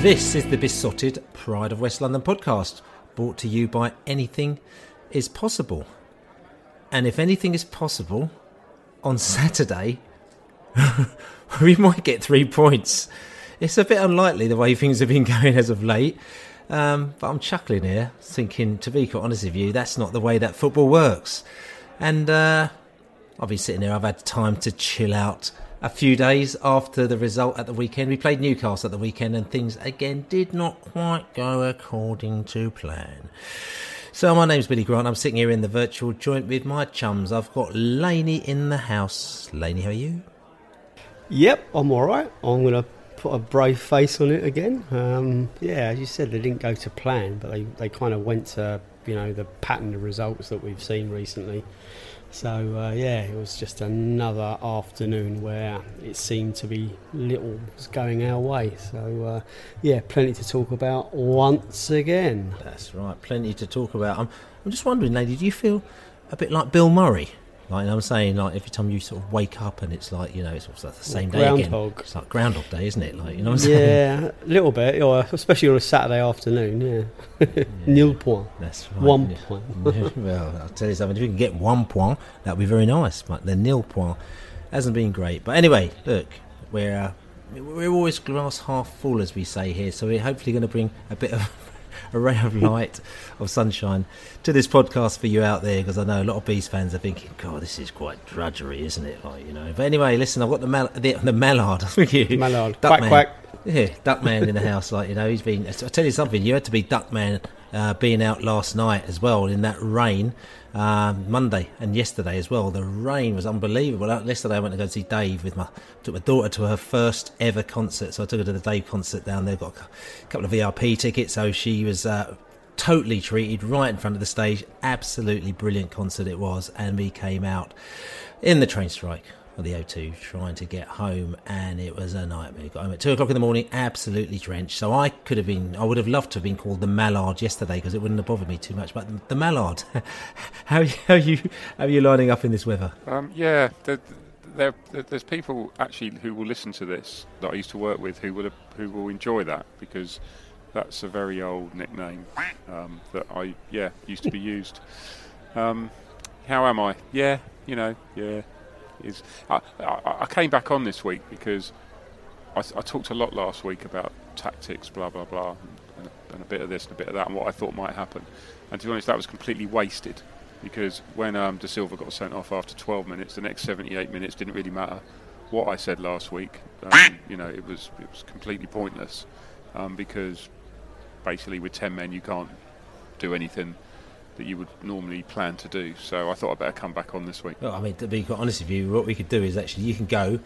This is the Beesotted Pride of West London podcast, brought to you by Anything is Possible. And if anything is possible, on Saturday, we might get three points. It's a bit unlikely the way things have been going as of late. Um, but I'm chuckling here, thinking, to be quite honest with you, that's not the way that football works. And uh, I've been sitting here, I've had time to chill out a few days after the result at the weekend. We played Newcastle at the weekend, and things again did not quite go according to plan. So, my name's Billy Grant. I'm sitting here in the virtual joint with my chums. I've got Laney in the house. Laney, how are you? Yep, I'm all right. I'm to put a brave face on it again. Um, yeah, as you said, they didn't go to plan, but they, they kind of went to you know the pattern of results that we've seen recently. So uh, yeah, it was just another afternoon where it seemed to be little was going our way. So uh, yeah, plenty to talk about once again. That's right, plenty to talk about. I'm, I'm just wondering, Laney, do you feel a bit like Bill Murray? Like I'm saying, like every time you sort of wake up and it's like you know it's like the same day Groundhog. again. It's like Groundhog Day, isn't it? Like you know what I'm saying? Yeah, a little bit, yeah, especially on a Saturday afternoon. Yeah, nil point, That's right. one yeah. point. well, I'll tell you something. If you can get one point, that'd be very nice. But the nil point hasn't been great. But anyway, look, we're uh, we're always glass half full, as we say here. So we're hopefully going to bring a bit of a ray of light of sunshine to this podcast for you out there because I know a lot of Bees fans are thinking, God, this is quite drudgery, isn't it? Like you know. But anyway, listen, I've got the mal- the, the mallard. Mallard. Duck Quack, man. quack. Yeah, Duckman in the house, like you know, he's been. I tell you something, you had to be Duckman uh, being out last night as well in that rain, um, Monday and yesterday as well. The rain was unbelievable. Uh, Yesterday I went to go see Dave with my took my daughter to her first ever concert, so I took her to the Dave concert down there. Got a couple of VIP tickets, so she was. Uh, Totally treated right in front of the stage. Absolutely brilliant concert it was, and we came out in the train strike the O2 trying to get home, and it was a nightmare. Got home at two o'clock in the morning, absolutely drenched. So I could have been, I would have loved to have been called the Mallard yesterday because it wouldn't have bothered me too much. But the, Mallard, how, how are you, how are you lining up in this weather? Um, yeah, there, there- there's people actually who will listen to this that I used to work with who will who will enjoy that because that's a very old nickname um, that I yeah used to be used. Um, how am I? Yeah, you know, yeah. Is I, I, came back on this week because I, I talked a lot last week about tactics, blah blah blah, and, a- and a bit of this and a bit of that, and what I thought might happen. And to be honest, that was completely wasted because when um, Dasilva got sent off after 12 minutes, the next 78 minutes didn't really matter what I said last week. Um, you know, it was it was completely pointless um, because basically with 10 men you can't do anything that you would normally plan to do. So I thought I'd better come back on this week. Well, I mean, to be quite honest with you, what we could do is actually you can go,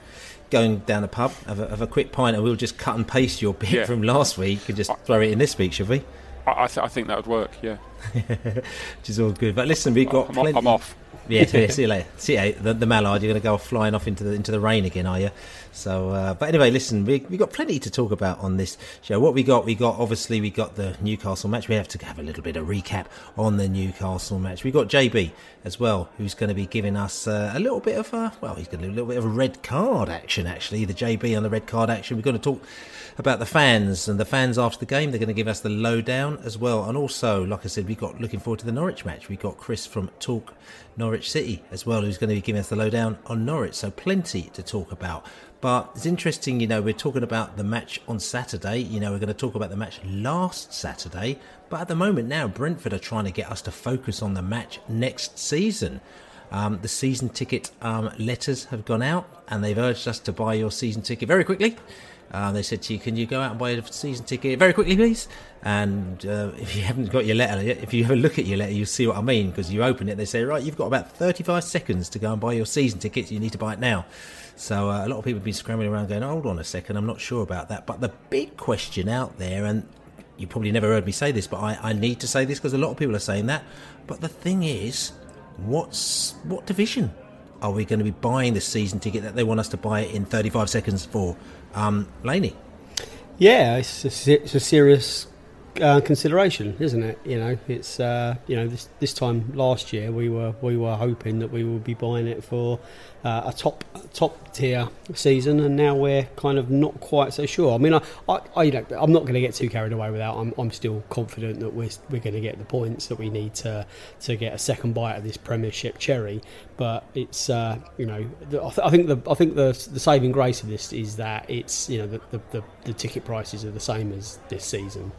going down a pub, have a, have a quick pint, and we'll just cut and paste your bit Yeah. from last week and just throw it in this week, should we? I, I, th- I think that would work. Yeah. which is all good. But listen, we've got I'm, plenty. I'm off. Yeah, yeah, see you later. See you, the, the Mallard. You're going to go flying off into the into the rain again, are you? So, uh, but anyway, listen, we we got plenty to talk about on this show. What we got, we got obviously we got the Newcastle match. We have to have a little bit of recap on the Newcastle match. We got JB as well, who's going to be giving us uh, a little bit of a well, he's going to do a little bit of a red card action actually. The JB on the red card action. We're going to talk about the fans and the fans after the game. They're going to give us the lowdown as well. And also, like I said, we got looking forward to the Norwich match. We got Chris from Talk Norwich City as well, who's going to be giving us the lowdown on Norwich. So plenty to talk about. But it's interesting, you know, we're talking about the match on Saturday. You know, we're going to talk about the match last Saturday. But at the moment now, Brentford are trying to get us to focus on the match next season. Um, the season ticket um, letters have gone out and they've urged us to buy your season ticket very quickly. Uh, they said to you, "Can you go out and buy a season ticket very quickly, please?" And uh, if you haven't got your letter, yet, if you have a look at your letter, you'll see what I mean because you open it. They say, "Right, you've got about 35 seconds to go and buy your season tickets. You need to buy it now." So uh, a lot of people have been scrambling around, going, "Hold on a second, I'm not sure about that." But the big question out there, and you probably never heard me say this, but I, I need to say this because a lot of people are saying that. But the thing is, what's what division are we going to be buying the season ticket that they want us to buy it in 35 seconds for? Um, Laney. Yeah, it's a, it's a serious uh, consideration, isn't it? You know, it's uh, you know this this time last year we were we were hoping that we would be buying it for uh, a top top tier season, and now we're kind of not quite so sure. I mean, I, I, I you know I'm not going to get too carried away with that. I'm, I'm still confident that we're we're going to get the points that we need to to get a second bite of this Premiership cherry. But it's uh, you know I, I think the I think the the saving grace of this is that it's you know the the, the, the ticket prices are the same as this season.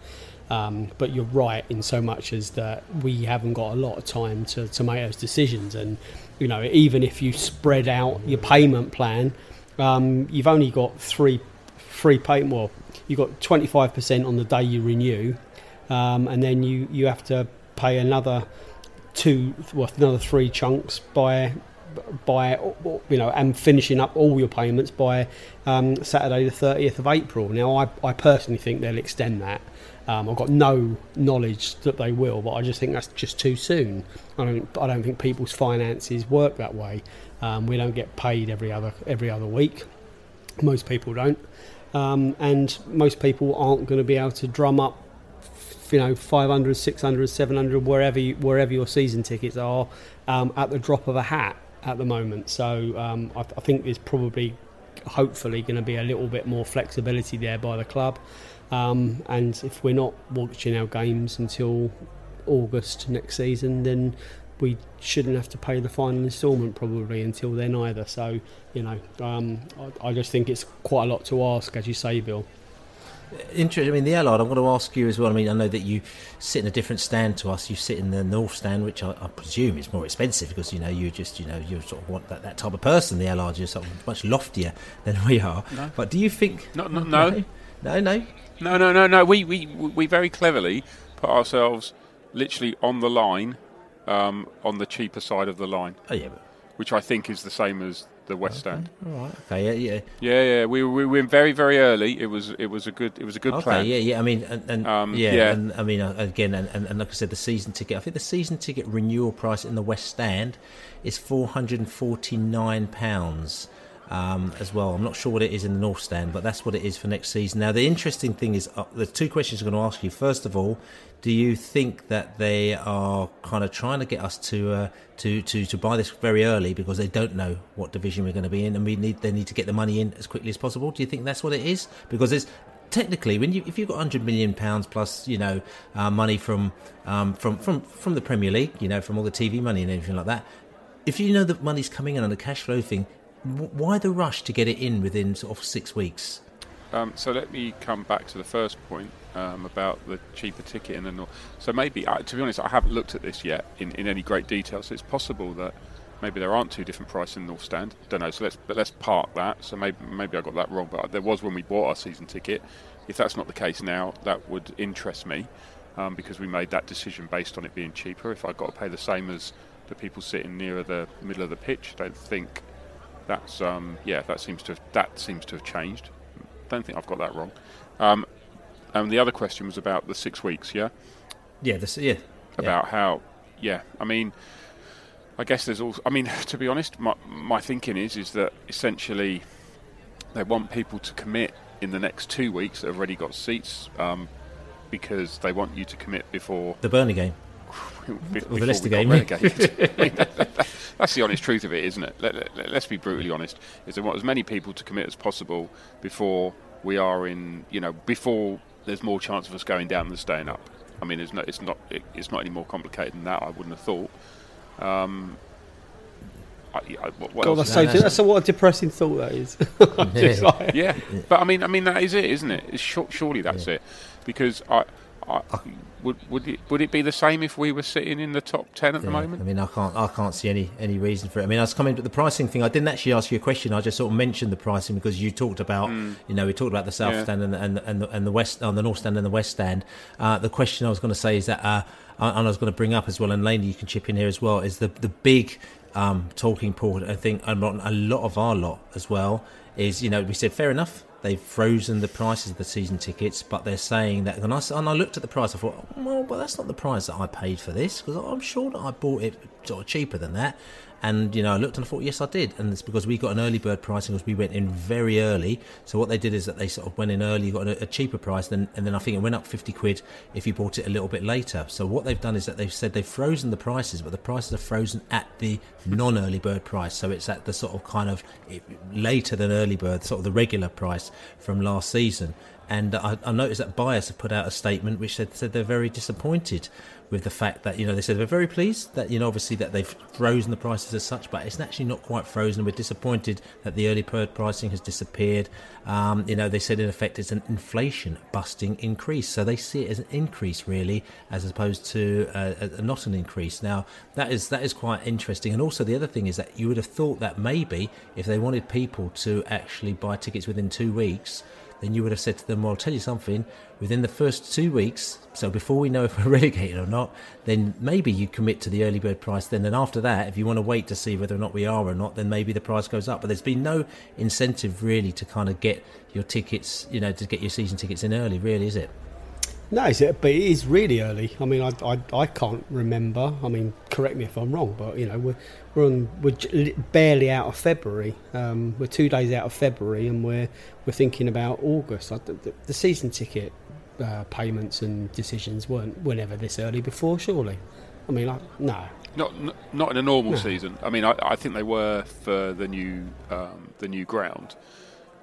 Um, but you're right in so much as that we haven't got a lot of time to, to make those decisions. And, you know, even if you spread out your payment plan, um, you've only got three, three payment, well, you've got 25% on the day you renew, um, and then you, you have to pay another two, well, another three chunks by by you know and finishing up all your payments by um, Saturday the 30th of April. Now I, I personally think they'll extend that. Um, I've got no knowledge that they will, but I just think that's just too soon. I don't I don't think people's finances work that way. Um, we don't get paid every other every other week. Most people don't, um, and most people aren't going to be able to drum up you know 500 600 700 wherever you, wherever your season tickets are um, at the drop of a hat at the moment. So um, I, I, think there's probably, hopefully, going to be a little bit more flexibility there by the club. Um, and if we're not watching our games until August next season, then we shouldn't have to pay the final instalment probably until then either. So, you know, um, I, I just think it's quite a lot to ask, as you say, Bill. Interesting. I mean, the Allard. I'm going to ask you as well. I mean, I know that you sit in a different stand to us. You sit in the North stand, which I, I presume is more expensive because you know you just you know you sort of want that, that type of person. The Allard, you're sort of much loftier than we are. No. But do you think? No, no, no, no, no, no, no, no. no. We we we very cleverly put ourselves literally on the line, um, on the cheaper side of the line. Oh yeah. But... Which I think is the same as the West okay. End. All right. Okay. Yeah. Yeah. Yeah. Yeah. We, we went very very early. It was it was a good it was a good okay, plan. Yeah. Yeah. I mean, and, and Um, yeah, yeah. and I mean, uh, again, and, and, and like I said, the season ticket. I think the season ticket renewal price in the West Stand is four hundred and forty nine pounds. Um, as well, I'm not sure what it is in the North Stand, but that's what it is for next season. Now, the interesting thing is, uh, the two questions I'm going to ask you. First of all, do you think that they are kind of trying to get us to uh, to, to to buy this very early because they don't know what division we're going to be in, and we need they need to get the money in as quickly as possible? Do you think that's what it is? Because it's technically when you if you've got 100 million pounds plus you know uh, money from um, from from from the Premier League, you know from all the TV money and everything like that, if you know that money's coming in on a cash flow thing, why the rush to get it in within sort of six weeks? Um, so let me come back to the first point um, about the cheaper ticket in the north. So maybe, uh, to be honest, I haven't looked at this yet in, in any great detail. So it's possible that maybe there aren't two different prices in North Stand. Don't know. So let's but let's park that. So maybe maybe I got that wrong. But there was when we bought our season ticket. If that's not the case now, that would interest me um, because we made that decision based on it being cheaper. If I've got to pay the same as the people sitting nearer the middle of the pitch, I don't think that's um, yeah that seems to have, that seems to have changed. Don't think I've got that wrong. Um, and the other question was about the six weeks. Yeah. Yeah. This, yeah. about how, yeah, I mean, I guess there's also, I mean, to be honest, my, my thinking is is that essentially they want people to commit in the next two weeks that have already got seats um, because they want you to commit before the Burnley game. Before the Leicester we got game. relegated. I mean, that- that- that's the honest truth of it, isn't it? Let, let, let's be brutally honest. Is they want as many people to commit as possible before we are in, you know, before there's more chance of us going down than staying up. I mean, it's not, it's not, it, it's not any more complicated than that. I wouldn't have thought. Um, I, I, what, what God, that's is so, no, that's so what a depressing thought that is. Yeah. like- yeah, but I mean, I mean that is it, isn't it? It's sure, surely that's it, because I, I would would it would it be the same if we were sitting in the top ten at the moment? I mean, I can't, I can't see any any reason for it. I mean, I was coming to the pricing thing. I didn't actually ask you a question. I just sort of mentioned the pricing because you talked about, you know, we talked about the south Yeah. stand and the, and the, and the, and the west, on the north stand and the west stand. Uh, the question I was going to say is that, uh, and I was going to bring up as well, and Laney, you can chip in here as well, is the the big um, talking point. I think a lot of our lot as well is, you know, we said fair enough. They've frozen the prices of the season tickets, but they're saying that. And I, and I looked at the price. I thought, well, but that's not the price that I paid for this because I'm sure that I bought it sort of cheaper than that. And you know, I looked and I thought, yes, I did. And it's because we got an early bird pricing because we went in very early. So what they did is that they sort of went in early, got a, cheaper price, then and then I think it went up fifty quid if you bought it a little bit later. So what they've done is that they've said they've frozen the prices, but the prices are frozen at the non-early bird price. So it's at the sort of kind of later than early bird, sort of the regular price from last season. And I, I noticed that BIAS have put out a statement which said, said they're very disappointed with the fact that you know they said they're very pleased that you know obviously that they've frozen the prices as such, but it's actually not quite frozen. We're disappointed that the early bird pricing has disappeared. Um, you know they said in effect it's an inflation busting increase, so they see it as an increase really, as opposed to uh, not an increase. Now that is that is quite interesting, and also the other thing is that you would have thought that maybe if they wanted people to actually buy tickets within two weeks then you would have said to them, well, I'll tell you something, within the first two weeks, so before we know if we're relegated or not, then maybe you commit to the early bird price then. And after that, if you want to wait to see whether or not we are or not, then maybe the price goes up. But there's been no incentive really to kind of get your tickets, you know, to get your season tickets in early, really, is it? No, it's, but it is really early. I mean, I, I, I can't remember. I mean, correct me if I'm wrong, but you know, we're we're on we're barely out of February. Um, we're two days out of February, and we're we're thinking about August. I, the, the season ticket uh, payments and decisions weren't were never this early before, surely. I mean, I, no. Not not in a normal No. season. I mean, I, I think they were for the new um, the new ground.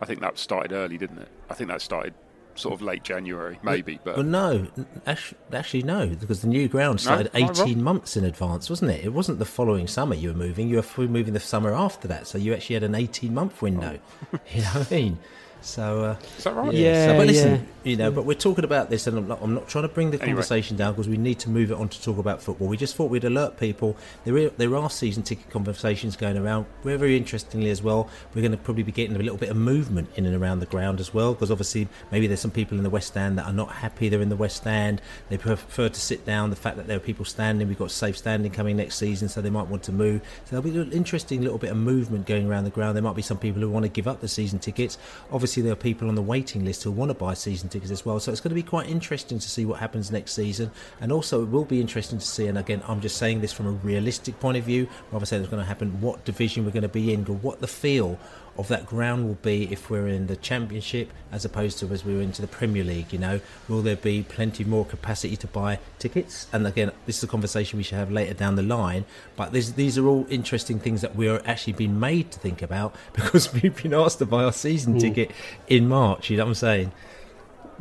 I think that started early, didn't it? I think that started sort of late January, maybe. But Well, no, actually, actually no, because the new ground started am I wrong? 18 months in advance, wasn't it? It wasn't the following summer you were moving, you were moving the summer after that, so you actually had an 18 month window. you know what I mean? So, uh, is that right? yeah, so, but listen, yeah. You know, hmm. but we're talking about this, and I'm not, I'm not trying to bring the Anyway. conversation down because we need to move it on to talk about football. We just thought we'd alert people. There, are, there are season ticket conversations going around. We're very interestingly as well. We're going to probably be getting a little bit of movement in and around the ground as well, because obviously maybe there's some people in the West Stand that are not happy. They're in the West Stand. They prefer to sit down. The fact that there are people standing, we've got safe standing coming next season, so they might want to move. So there'll be an interesting little bit of movement going around the ground. There might be some people who want to give up the season tickets. Obviously, there are people on the waiting list who want to buy season tickets as well. So it's going to be quite interesting to see what happens next season. And also, it will be interesting to see. And again, I'm just saying this from a realistic point of view, rather than what's going to happen, what division we're going to be in, or what the feel of that ground will be if we're in the championship as opposed to as we're into the Premier League. You know, will there be plenty more capacity to buy tickets? And again, this is a conversation we should have later down the line. But this, these are all interesting things that we are actually being made to think about because we've been asked to buy our season ticket in March. You know what I'm saying?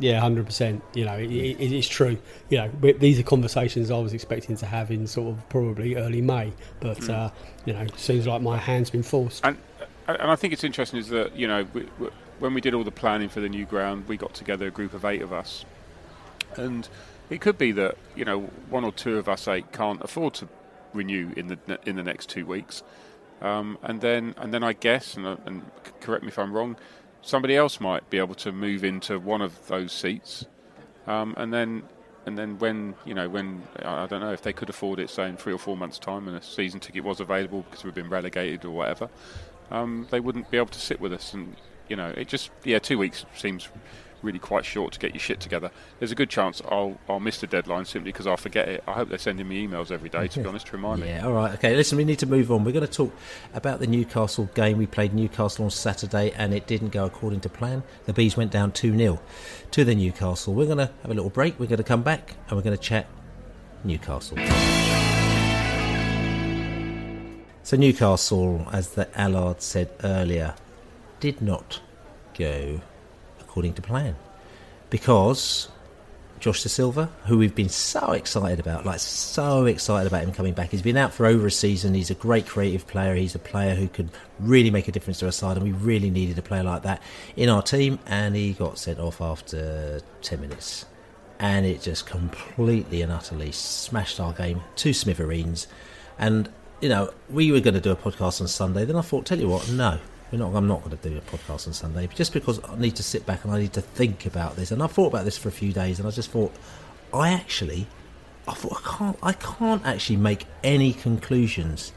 Yeah, hundred percent. You know, it, it, it is true. You know, these are conversations I was expecting to have in sort of probably early May, but uh, you know, seems like my hand's been forced. And and I think it's interesting is that you know we, we, when we did all the planning for the new ground, we got together a group of eight of us, and it could be that you know one or two of us eight can't afford to renew in the in the next two weeks, um, and then and then I guess and, uh, and correct me if I'm wrong, somebody else might be able to move into one of those seats, um, and then. And then when you know when I don't know if they could afford it, say in three or four months' time, and a season ticket was available because we've been relegated or whatever, um, they wouldn't be able to sit with us. And you know, it just yeah, two weeks seems really quite short to get your shit together. There's a good chance I'll I'll miss the deadline simply because I'll forget it. I hope they're sending me emails every day to be honest to remind me. Yeah, all right, okay. Listen, we need to move on. We're going to talk about the Newcastle game. We played Newcastle on Saturday and it didn't go according to plan. The Bees went down 2 0 to the Newcastle. We're going to have a little break. We're going to come back and we're going to chat Newcastle. So, Newcastle, as the Allard said earlier, did not go according to plan because Josh Dasilva, who we've been so excited about, like so excited about him coming back. He's been out for over a season. He's a great creative player. He's a player who could really make a difference to our side, and we really needed a player like that in our team. And he got sent off after 10 minutes. And it just completely and utterly smashed our game to smithereens. And, you know, we were going to do a podcast on Sunday. Then I thought, tell you what, no, we're not, I'm not going to do a podcast on Sunday just because I need to sit back and I need to think about this. And I've thought about this for a few days, and I just thought, I actually, I thought I can't, I can't actually make any conclusions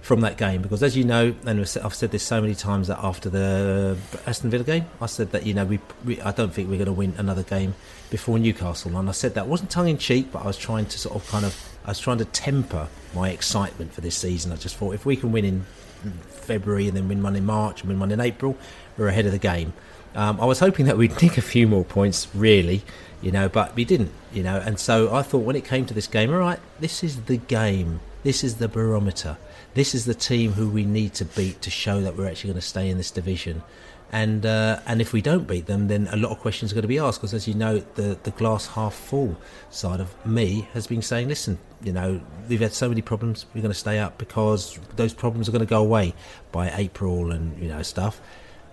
from that game because, as you know, and I've said this so many times that after the Aston Villa game, I said that you know we, we I don't think we're going to win another game before Newcastle, and I said that wasn't tongue in cheek, but I was trying to sort of kind of I was trying to temper my excitement for this season. I just thought if we can win in February and then win one in March and win one in April, we're ahead of the game. Um, I was hoping that we'd nick a few more points, really, you know, but we didn't, you know. And so I thought when it came to this game, all right, this is the game. This is the barometer. This is the team who we need to beat to show that we're actually going to stay in this division. And uh, and if we don't beat them, then a lot of questions are going to be asked because, as you know, the the glass half full side of me has been saying, listen, you know, we've had so many problems. We're going to stay up because those problems are going to go away by April and you know stuff.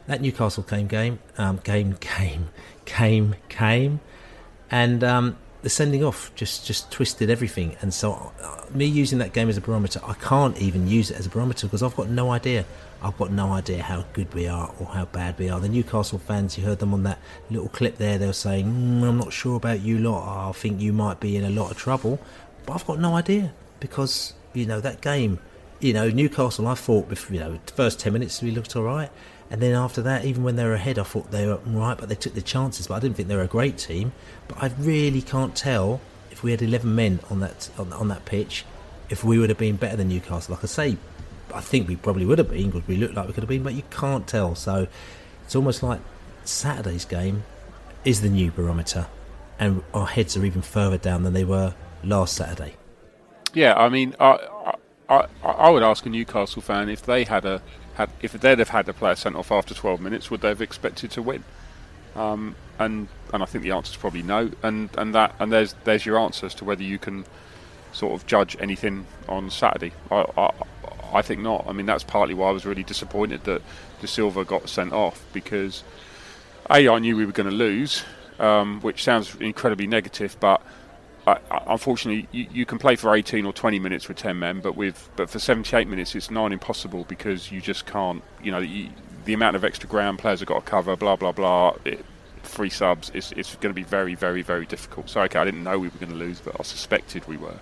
That Newcastle came game, um, game came, came, came, and um, the sending off just just twisted everything. And so, uh, me using that game as a barometer, I can't even use it as a barometer because I've got no idea. I've got no idea how good we are or how bad we are. The Newcastle fans, you heard them on that little clip there. They were saying, mm, "I'm not sure about you lot. I think you might be in a lot of trouble." But I've got no idea because you know that game. You know Newcastle. I thought you know the first ten minutes we looked all right, and then after that, even when they were ahead, I thought they were right, but they took the chances. But I didn't think they were a great team. But I really can't tell if we had eleven men on that on, on that pitch, if we would have been better than Newcastle. Like I say, I think we probably would have been because we looked like we could have been, but you can't tell. So it's almost like Saturday's game is the new barometer, and our heads are even further down than they were last Saturday. Yeah, I mean, I, I, I would ask a Newcastle fan if they had a had if they'd have had a player sent off after 12 minutes, would they have expected to win? Um, and and I think the answer is probably no. And and that and there's there's your answer as to whether you can sort of judge anything on Saturday. I, I, I think not. I mean, that's partly why I was really disappointed that Dasilva got sent off because a I knew we were going to lose, um, which sounds incredibly negative, but I, unfortunately, you, you, can play for 18 or 20 minutes with 10 men, but with but for 78 minutes, it's not impossible because you just can't. You know, you, the amount of extra ground players have got to cover, blah blah blah. It, free subs, it's, it's going to be very, very, very difficult. So, okay, I didn't know we were going to lose, but I suspected we were.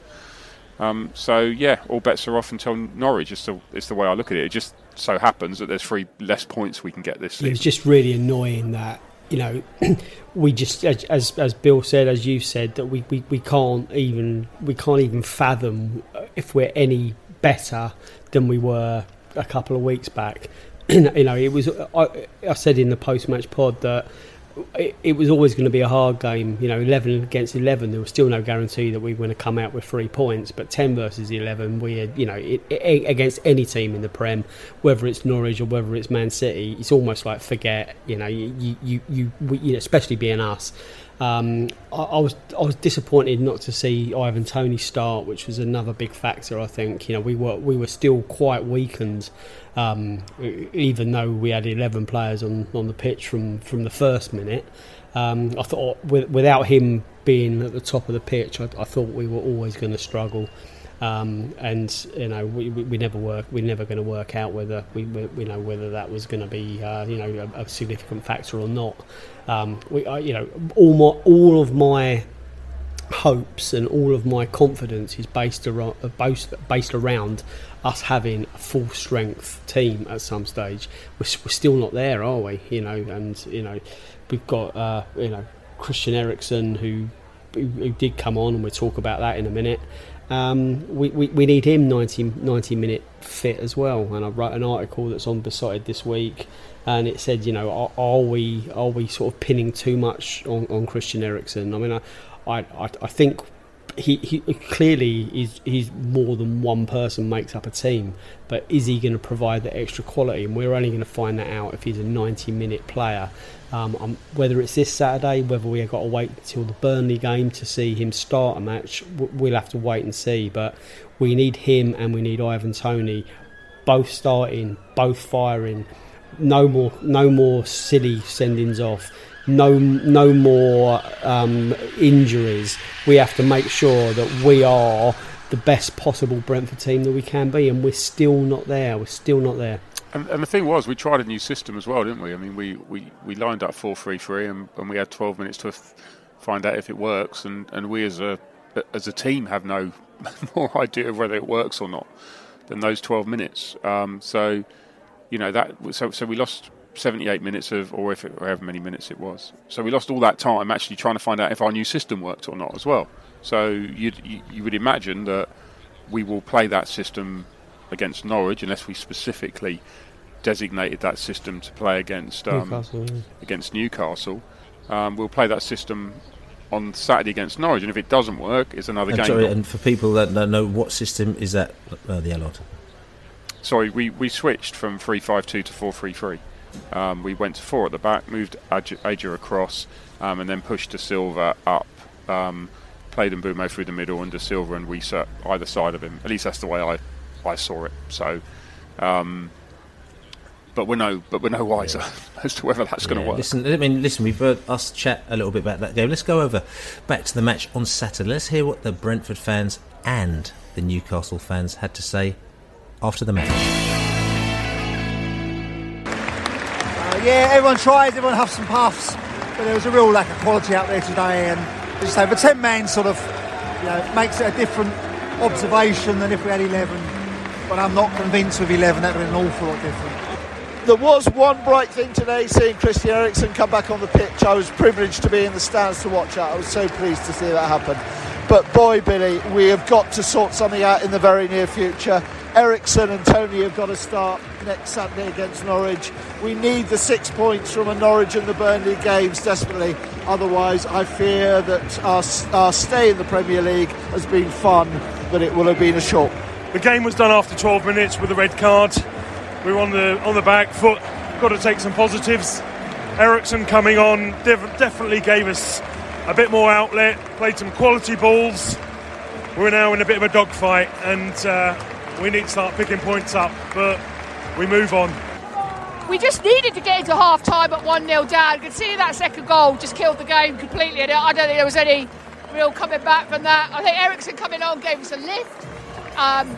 Um, so, yeah, all bets are off until Norwich. It's the, it's the way I look at it. It just so happens that there's three less points we can get this season. It was just really annoying that you know, we just as, as, as Bill said, as you said, that we, we, we can't even we can't even fathom if we're any better than we were a couple of weeks back. you know, it was I, I said in the post match pod that it, was always going to be a hard game. You know, 11 against 11, there was still no guarantee that we were going to come out with three points. But 10 versus 11, we had, you know, it, it, against any team in the Prem, whether it's Norwich or whether it's Man City, it's almost like forget. You know, you you, you, we, you know, especially being us. Um, I, I, was I was disappointed not to see Ivan Toney start, which was another big factor. I think you know we were we were still quite weakened, um, even though we had eleven players on, on the pitch from, from the first minute. Um, I thought with, without him being at the top of the pitch, I, I thought we were always going to struggle. Um, and you know we, we, never work we're never going to work out whether we, we, know whether that was going to be uh, you know a, a, significant factor or not um, we, you know all my all of my hopes and all of my confidence is based around based, based around us having a full strength team at some stage we're, we're still not there are we you know and you know we've got uh, you know Christian Eriksen who, who, who did come on, and we'll talk about that in a minute. Um, we, we, we need him 90, 90 minute fit as well. And I wrote an article that's on Beesotted this week, and it said, you know, are, are we are we sort of pinning too much on, on Christian Eriksen? I mean, I, I, I think he, he clearly is he's more than one person makes up a team, but is he going to provide the extra quality? And we're only going to find that out if he's a 90 minute player. Um, um, whether it's this Saturday, whether we've got to wait until the Burnley game to see him start a match, we'll have to wait and see. But we need him and we need Ivan Toney, both starting, both firing. No more, no more silly sendings off no no more um, injuries. We have to make sure that we are the best possible Brentford team that we can be, and we're still not there. We're still not there. And, and the thing was, we tried a new system as well, didn't we? I mean, we, we, we lined up four three three, and, and we had 12 minutes to f- find out if it works. And, and we as a as a team have no more idea of whether it works or not than those 12 minutes. Um, so, you know that so so we lost 78 minutes of, or if it, however many minutes it was. So we lost all that time actually trying to find out if our new system worked or not as well. So you you would imagine that we will play that system against Norwich unless we specifically designated that system to play against um, Newcastle, yeah. against Newcastle. Um, we'll play that system on Saturday against Norwich, and if it doesn't work, it's another and game. Sorry, and for people that don't know, what system is that? Uh, the Allard. Sorry, we, we switched from three five two to four three three. Um, we went to four at the back, moved Ajer across, um, and then pushed Dasilva up. Um, played Mbeumo through the middle, and Dasilva and Wissa either side of him. At least that's the way I, I saw it. So, um, but we're no, but we're no wiser as to whether that's going to work. Listen, I mean, listen. We've heard us chat a little bit about that game. Let's go over back to the match on Saturday. Let's hear what the Brentford fans and the Newcastle fans had to say after the match. Yeah, everyone tries, everyone huffs and puffs, but there was a real lack of quality out there today. And as I say, the 10 man sort of you know, makes it a different observation than if we had 11. But I'm not convinced with 11 that would be an awful lot different. There was one bright thing today, seeing Christian Eriksen come back on the pitch. I was privileged to be in the stands to watch that. I was so pleased to see that happen. But boy, Billy, we have got to sort something out in the very near future. Eriksen and Toney have got to start next Saturday against Norwich. We need the six points from a Norwich and the Burnley games desperately. Otherwise, I fear that our, our stay in the Premier League has been fun, but it will have been a short. The game was done after 12 minutes with a red card. We were on the on the back foot. Got to take some positives. Eriksen coming on def- definitely gave us a bit more outlet. Played some quality balls. We're now in a bit of a dogfight, and uh, we need to start picking points up, but we move on. We just needed to get into half time at 1 0 down. You could see that second goal just killed the game completely. I don't think there was any real coming back from that. I think Eriksen coming on gave us a lift. Um,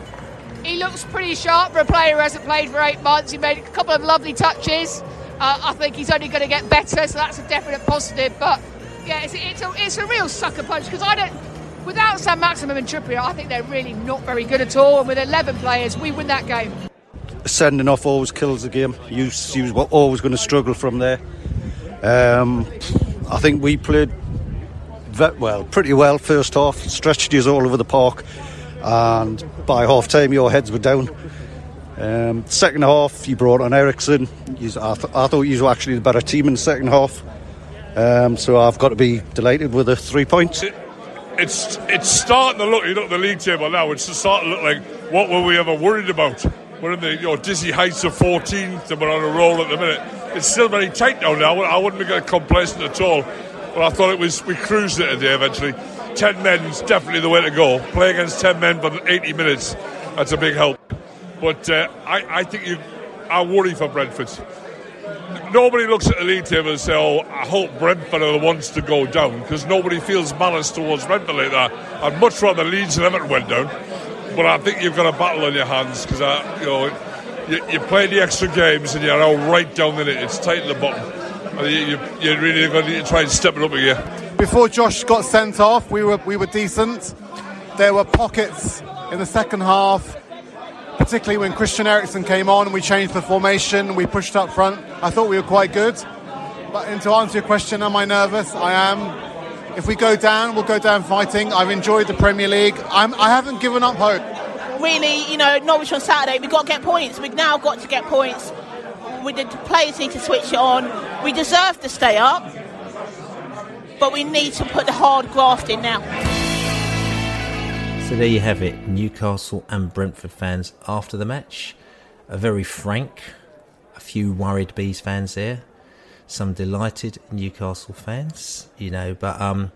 he looks pretty sharp for a player who hasn't played for eight months. He made a couple of lovely touches. Uh, I think he's only going to get better, so that's a definite positive. But yeah, it's, it's, a, it's a real sucker punch because I don't without Saint-Maximin and Trippier, I think they're really not very good at all. And with 11 players, we win that game. Sending off always kills the game. You, you were always going to struggle from there. Um, I think we played well, pretty well first half. Stretched you all over the park, and by half time your heads were down. Um, second half, you brought on Eriksen. I, th- I, thought you were actually the better team in the second half. Um, so I've got to be delighted with the three points it's it's starting to look, you look at the league table now. It's starting to look like what were we ever worried about? We're in the you know, dizzy heights of 14th, and we're on a roll at the minute. It's still very tight now. Now I wouldn't be getting complacent at all. But I thought it was we cruised it today eventually. Ten men is definitely the way to go. Play against ten men for 80 minutes, that's a big help. But uh, I, I think you, I worry for Brentford nobody looks at the league table and say, "Oh, I hope Brentford are the ones to go down," because nobody feels malice towards Brentford like that. I'd much rather Leeds and Everton went down, but I think you've got a battle on your hands because you know you, you, play the extra games and you're all right down in it. It's tight at the bottom. And you, you, you're really going to try and step it up again. Before Josh got sent off, we were we were decent. There were pockets in the second half particularly when Christian Eriksen came on we changed the formation, we pushed up front. I thought we were quite good. But and to answer your question, am I nervous? I am. If we go down, we'll go down fighting. I've enjoyed the Premier League. I'm, I haven't given up hope. Really, you know, Norwich on Saturday, we've got to get points. We've now got to get points. We, the players need to switch it on. We deserve to stay up, but we need to put the hard graft in now. So there you have it, Newcastle and Brentford fans after the match. A very frank, a few worried bees fans there some delighted Newcastle fans, you know, but um,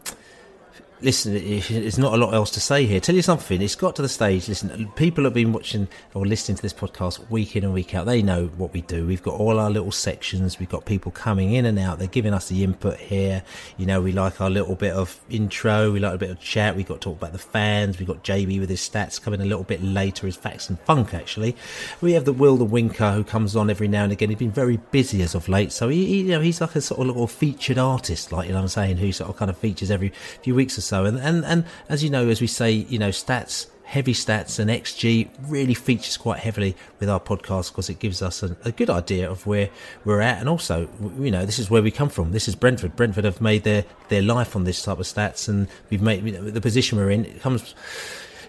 listen, there's not a lot else to say here. Tell you something, it's got to the stage. Listen, people have been watching or listening to this podcast week in and week out. They know what we do. We've got all our little sections. We've got people coming in and out. They're giving us the input here. You know, we like our little bit of intro. We like a bit of chat. We've got to talk about the fans. We've got JB with his stats coming a little bit later, his facts and funk, actually. We have the Will the Winker who comes on every now and again. He's been very busy as of late. So, he, you know, he's like a sort of little featured artist, like, you know what I'm saying, who sort of kind of features every few weeks or so so. And, and, and as you know, as we say, you know, stats, heavy stats and XG really features quite heavily with our podcast because it gives us a, a, good idea of where we're at. And also, you know, this is where we come from. This is Brentford. Brentford have made their, their life on this type of stats and we've made you know, the position we're in. It comes,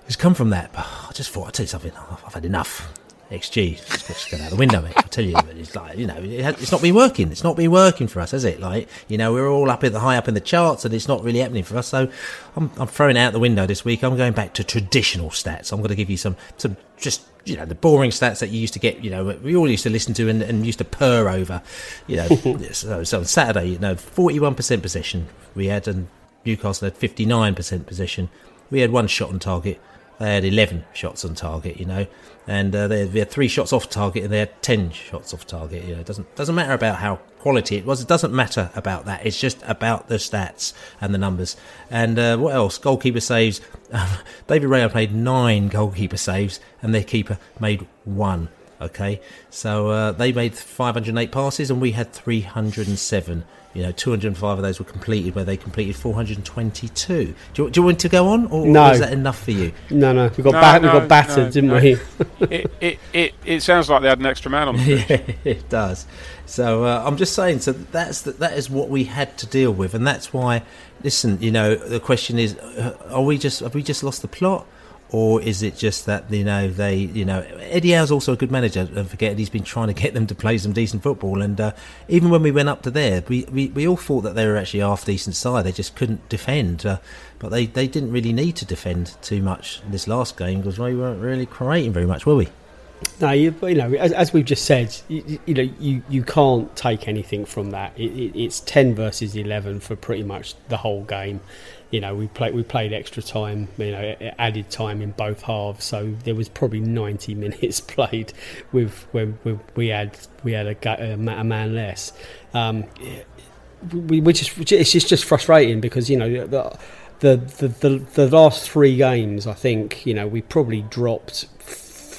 it's come from that. But I just thought I'd tell you something. I've had enough. XG it's just going out the window, mate. I tell you, it's like you know, it's not been working. It's not been working for us, has it? Like you know, we're all up at the high up in the charts, and it's not really happening for us. So I'm, I'm throwing out the window this week. I'm going back to traditional stats. I'm going to give you some some just you know the boring stats that you used to get. You know, we all used to listen to and, and used to purr over. You know, so, so on Saturday, you know, 41% possession we had, and Newcastle had 59% possession. We had one shot on target. They had 11 shots on target, you know, and uh, they, they, had three shots off target and they had 10 shots off target. You know, it doesn't, doesn't matter about how quality it was. It doesn't matter about that. It's just about the stats and the numbers. And uh, what else? Goalkeeper saves. David Raya made nine goalkeeper saves and their keeper made one. Okay, so uh, they made 508 passes and we had 307. You know, 205 of those were completed, where they completed 422. Do you, do you want to go on, or, no. is that enough for you? No, no, we got no, no, we got battered, no, didn't we? it, it, it, it sounds like they had an extra man on the pitch. yeah, it does. So uh, I'm just saying. So that's the, that is what we had to deal with, and that's why. Listen, you know, the question is, uh, are we just have we just lost the plot? Or is it just that you know they you know Eddie Howe's also a good manager don't forget he's been trying to get them to play some decent football and uh, even when we went up to there we, we, we all thought that they were actually half decent side they just couldn't defend uh, but they, they didn't really need to defend too much this last game because we weren't really creating very much were we no, you, you know, as, as, we've just said, you, you, know, you, you can't take anything from that. It, it, it's ten versus eleven for pretty much the whole game you know, we played we played extra time, you know, added time in both halves, so there was probably 90 minutes played with when we had we had a, a man less. Um, we, just it's just just frustrating because you know the, the the the the last three games, I think you know we probably dropped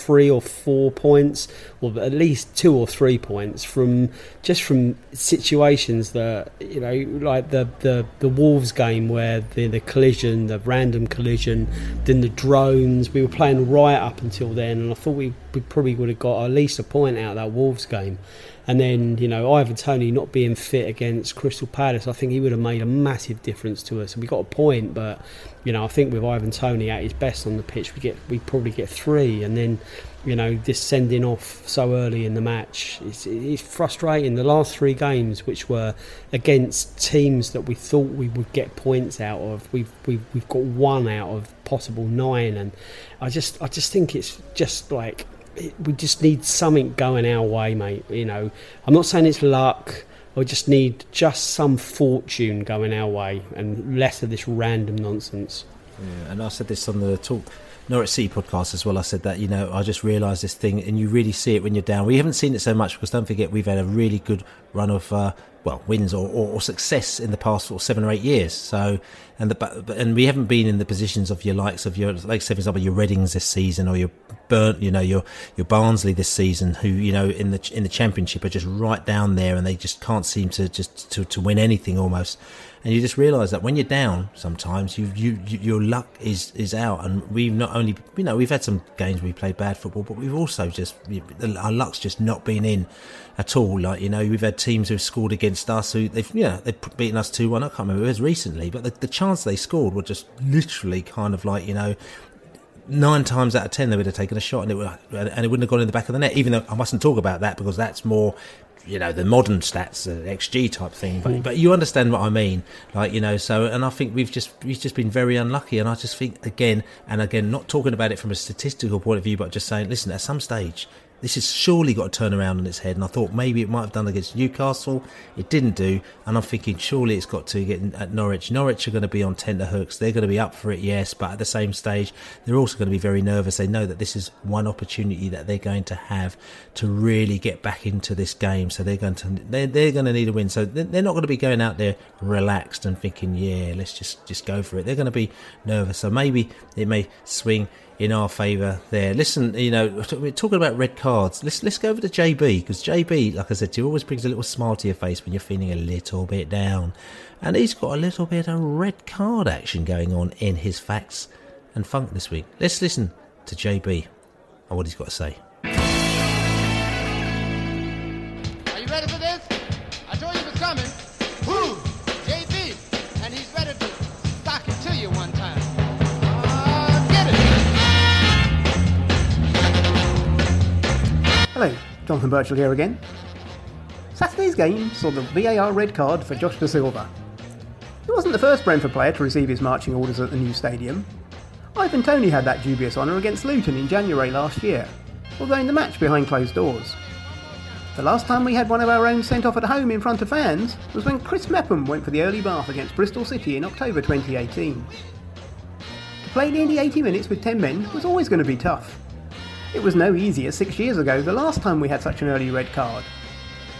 three or four points, or at least two or three points from just from situations that you know, like the the, the Wolves game where the the collision, the random collision, then the drones. We were playing right up until then, and I thought we, we probably would have got at least a point out of that Wolves game. And then, you know, Ivan Toney not being fit against Crystal Palace, I think he would have made a massive difference to us. And we got a point, but you know, I think with Ivan Toney at his best on the pitch, we get we probably get three, and then you know this sending off so early in the match it's, it's frustrating. The last three games, which were against teams that we thought we would get points out of, we've we've we've got one out of possible nine, and I just I just think it's just like we just need something going our way, mate. You know, I'm not saying it's luck. I just need just some fortune going our way and less of this random nonsense. Yeah, and I said this on the talk Norwich City podcast as well. I said that you know I just realised this thing, and you really see it when you're down. We haven't seen it so much because don't forget we've had a really good run of uh, well wins or, or, or, success in the past sort of seven or eight years. So and the and we haven't been in the positions of your likes of your like for example your Readings this season or your Burnt you know your your Barnsley this season who you know in the in the Championship are just right down there and they just can't seem to just to, to win anything almost. and you just realise that when you're down, sometimes you, you, you your luck is is out. And we've not only you know we've had some games we played bad football, but we've also just our luck's just not been in at all. Like you know, we've had teams who've scored against us who they've yeah they've beaten us two one. I can't remember who it was recently, but the, the chance they scored were just literally kind of like you know nine times out of ten they would have taken a shot and it would, and it wouldn't have gone in the back of the net. Even though I mustn't talk about that because that's more you know the modern stats uh, xg type thing but, mm. but you understand what i mean like you know so and i think we've just we've just been very unlucky and i just think again and again not talking about it from a statistical point of view but just saying listen at some stage this has surely got to turn around on its head. And I thought maybe it might have done against Newcastle. It didn't do. And I'm thinking surely it's got to get at Norwich. Norwich are going to be on tenterhooks. They're going to be up for it, yes. But at the same stage, they're also going to be very nervous. They know that this is one opportunity that they're going to have to really get back into this game. So they're going to they're, they're going to need a win. So they're not going to be going out there relaxed and thinking, yeah, let's just just go for it. They're going to be nervous. So maybe it may swing in our favour there. Listen, you know, we're talking about red cards. Let's let's go over to JB because JB, like I said, he always brings a little smile to your face when you're feeling a little bit down, and he's got a little bit of red card action going on in his facts and funk this week. Let's listen to JB and what he's got to say. Hello, Jonathan Burchill here again. Saturday's game saw the VAR red card for Josh Dasilva. He wasn't the first Brentford player to receive his marching orders at the new stadium. Ivan Toney had that dubious honour against Luton in January last year, although in the match behind closed doors. The last time we had one of our own sent off at home in front of fans was when Chris Mepham went for the early bath against Bristol City in October 2018. To play nearly 80 minutes with 10 men was always going to be tough, it was no easier six years ago, the last time we had such an early red card.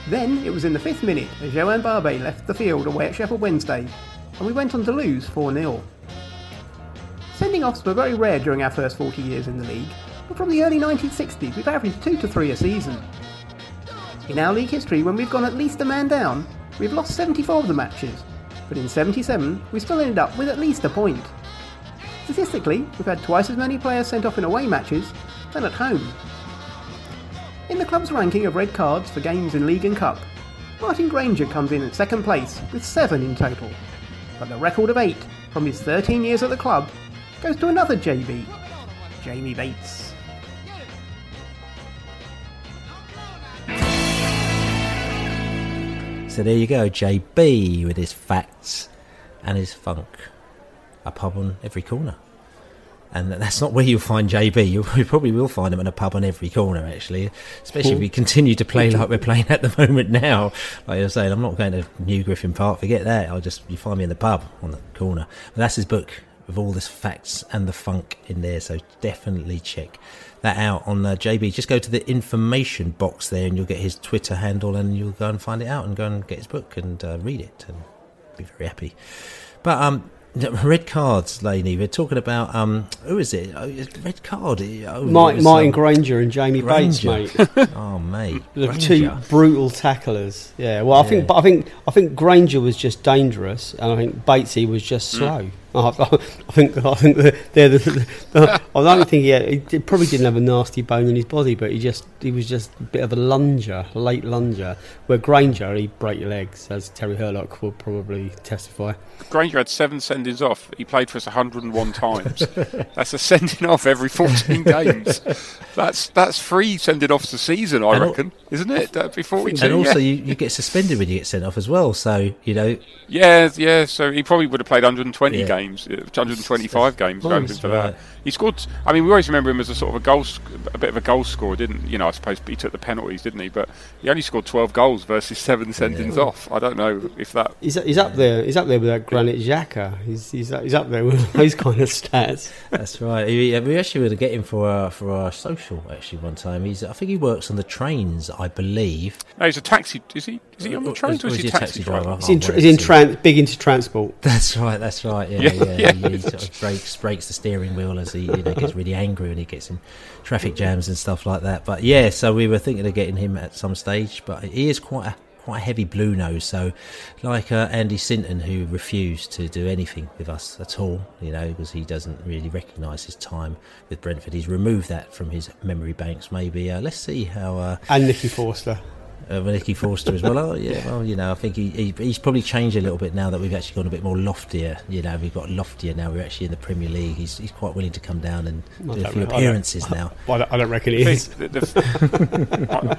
Then it was in the fifth minute as Yoann Barbet left the field away at Sheffield Wednesday, and we went on to lose 4 0. Sending offs were very rare during our first 40 years in the league, but from the early 1960s we've averaged 2 to 3 a season. In our league history, when we've gone at least a man down, we've lost 74 of the matches, but in 77 we still ended up with at least a point. Statistically, we've had twice as many players sent off in away matches than at home. In the club's ranking of red cards for games in League and Cup, Martin Grainger comes in at second place with seven in total. But the record of eight from his 13 years at the club goes to another JB, Jamie Bates. So there you go, JB with his facts and his funk. A pub on every corner and that's not where you'll find JB. You, probably will find him in a pub on every corner, actually. Especially if we continue to play like we're playing at the moment now. Like you're saying, I'm not going to New Griffin Park. Forget that. I'll just you find me in the pub on the corner. But that's his book with all the facts and the funk in there. So definitely check that out on uh, JB. Just go to the information box there, and you'll get his Twitter handle, and you'll go and find it out, and go and get his book and uh, read it, and be very happy. But um, Red cards, Laney. We're talking about um, who is it? Oh, red card. Oh, Mike, was, Martin um, Grainger and Jamie Grainger. Bates, mate. oh, mate, the Grainger. two brutal tacklers. Yeah. Well, I think, but I think, I think Grainger was just dangerous, and I think Batesy was just mm. slow. Mm. I, I, think I think they're the, the, the, I don't think he, he probably didn't have a nasty bone in his body, but he just he was just a bit of a lunger, a late lunger. Where Grainger, he'd break your legs, as Terry Hurlock will probably testify. Grainger had seven sendings off. He played for us 101 times. that's a sending off every 14 games. That's that's three sending offs a season, I and reckon, all, isn't it? That'd be 42. And also, yeah. you, you get suspended when you get sent off as well. So you know. Yeah, yeah. So he probably would have played 120 yeah. games, 125 uh, games, going for that. He scored. I mean, we always remember him as a sort of a goal, a bit of a goal scorer, didn't you know? I suppose he took the penalties, didn't he? But he only scored 12 goals versus seven sendings yeah. off. I don't know if that. He's, he's up there. He's up there with that Granit Xhaka. He's, he's he's up there with those kind of stats. That's right. We, we actually were to get him for our, for our social actually one time. He's I think he works on the trains, I believe. No, he's a taxi. Is he? Is he on the trains or, is he a taxi, taxi driver? driver? He's in, oh, tra- he's in tran- big into transport. That's right. That's right. Yeah, yeah. yeah. yeah. He, he, sort of breaks breaks the steering wheel as he you know, gets really angry when he gets in traffic jams and stuff like that. But yeah, so we were thinking of getting him at some stage, but he is quite a quite a heavy blue nose. So, like uh, Andy Sinton, who refused to do anything with us at all, you know, because he doesn't really recognise his time with Brentford. He's removed that from his memory banks. Maybe uh, let's see how. Uh, and Nicky Forster uh, Nicky Forster as well. Oh yeah, well you know I think he, he, he's probably changed a little bit now that we've actually gone a bit more loftier. You know we've got loftier now. We're actually in the Premier League. He's, he's quite willing to come down and do a few appearances I now. I don't, I don't reckon he is. The- the-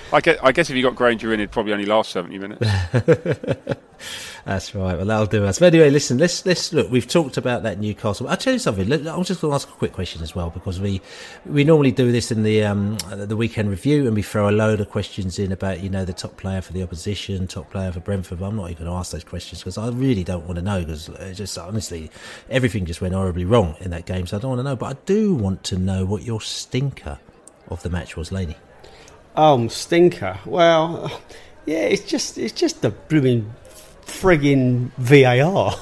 I, I guess, I guess if you got Grainger in, it'd probably only last seventy minutes. That's right. Well, that'll do us. But anyway, listen. Let's let's look. We've talked about that Newcastle. I'll tell you something. I'm just going to ask a quick question as well because we we normally do this in the um, the weekend review and we throw a load of questions in about you know the top player for the opposition, top player for Brentford. But I'm not even going to ask those questions because I really don't want to know because just honestly everything just went horribly wrong in that game. So I don't want to know. But I do want to know what your stinker of the match was, Laney. Um, stinker. Well, yeah, it's just it's just the blooming frigging VAR.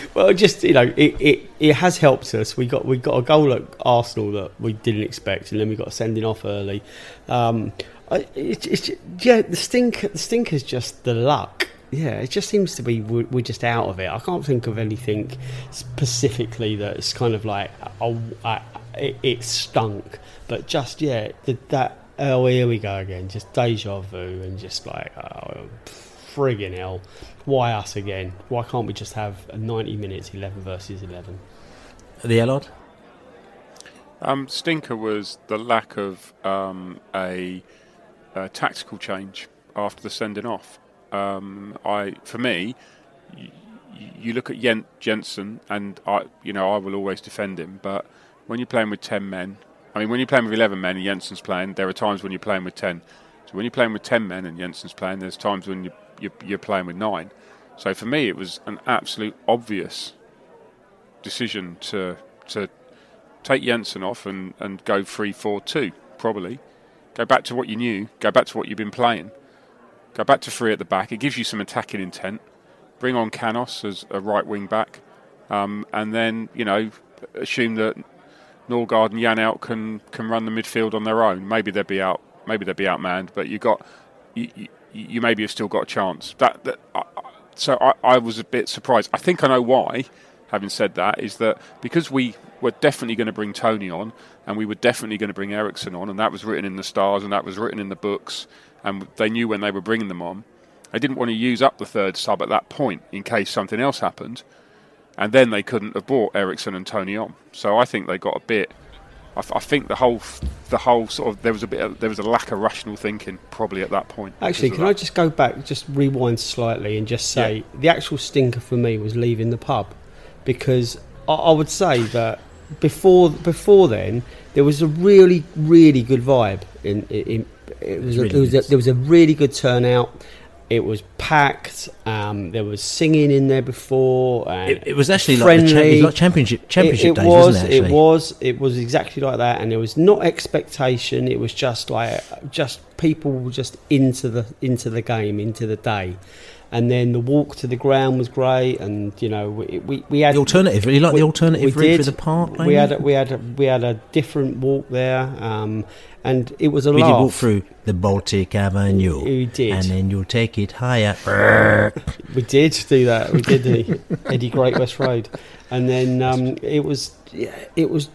well, just you know, it, it, it has helped us. We got we got a goal at Arsenal that we didn't expect, and then we got sending off early. Um, it, it's yeah, the stink the stinker's just the luck. Yeah, it just seems to be we're, we're just out of it. I can't think of anything specifically that's kind of like oh, I, it, it stunk, but just yeah, the, that oh here we go again, just deja vu and just like oh friggin' hell, why us again? Why can't we just have a 90 minutes 11 versus 11? The Allard? Um, stinker was the lack of um, a, a tactical change after the sending off. Um, I, for me, you, you look at Jen, Jensen, and I, you know, I will always defend him. But when you're playing with ten men, I mean, when you're playing with eleven men and Jensen's playing, there are times when you're playing with ten. So when you're playing with ten men and Jensen's playing, there's times when you, you're, you're playing with nine. So for me, it was an absolute obvious decision to to take Jensen off and, and go 3 4 2, probably. Go back to what you knew, go back to what you've been playing. Go back to three at the back. It gives you some attacking intent. Bring on Canos as a right wing back. Um, and then, you know, assume that Norgaard and Jan can, can run the midfield on their own. Maybe they'll be out maybe they'll be outmanned, but you got you, you, maybe have still got a chance. That, that I- so I, I was a bit surprised. I think I know why. Having said that, is that because we were definitely going to bring Toney on, and we were definitely going to bring Eriksen on, and that was written in the stars, and that was written in the books, and they knew when they were bringing them on. They didn't want to use up the third sub at that point in case something else happened, and then they couldn't have brought Eriksen and Toney on. So I think they got a bit. I, th- I think the whole, the whole sort of there was a bit, of, there was a lack of rational thinking probably at that point. Actually, can of I just go back, just rewind slightly, and just say the actual stinker for me was leaving the pub, because I, I would say that before before then there was a really really good vibe in, in, it was, a, there, was a, there was a really good turnout. It was packed. Um, there was singing in there before. And It- it was actually like the friendly. champ- like championship- championship It, it days, was. wasn't it, actually? was. It was exactly like that, and there was not expectation. It was just like just people were just into the into the game, into the day. And then the walk to the ground was great, and you know we we, we had The alternative, you like the alternative route through the park, We had a, we had a, we had a different walk there, um, and it was a We did laugh. walk through the Baltic Avenue. We did. And then you'll take it higher. We did do that. We did the Eddie Great West Road, and then um, it was yeah, it was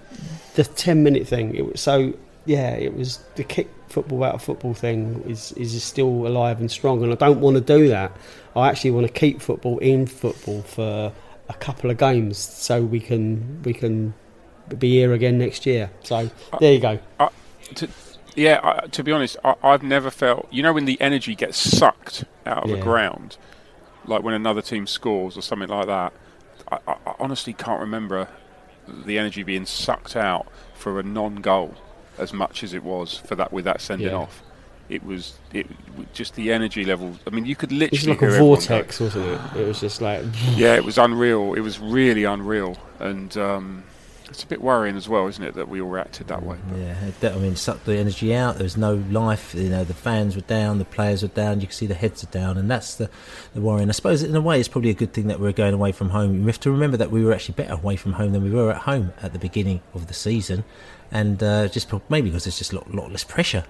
the ten minute thing. It was so yeah, it was the kick football out of football thing is is still alive and strong, and I don't want to do that. I actually want to keep football in football for a couple of games so we can we can be here again next year. So there you go. I, to, yeah, I, to be honest, I, I've never felt. You know, when the energy gets sucked out of Yeah. a ground, like when another team scores or something like that. I, I, honestly can't remember the energy being sucked out for a non-goal as much as it was for that with that sending Yeah. off. It was it just the energy level. I mean, you could It was literally like a vortex, wasn't it? It was just like yeah, it was unreal. It was really unreal, and um, It's a bit worrying as well, isn't it, that we all reacted that way? Yeah, that, I mean, sucked the energy out. There was no life. You know, the fans were down, the players were down. You can see the heads are down, and that's the the worrying. I suppose in a way, it's probably a good thing that we're going away from home. We have to remember that we were actually better away from home than we were at home at the beginning of the season, and uh, just maybe because there's just a lot, lot less pressure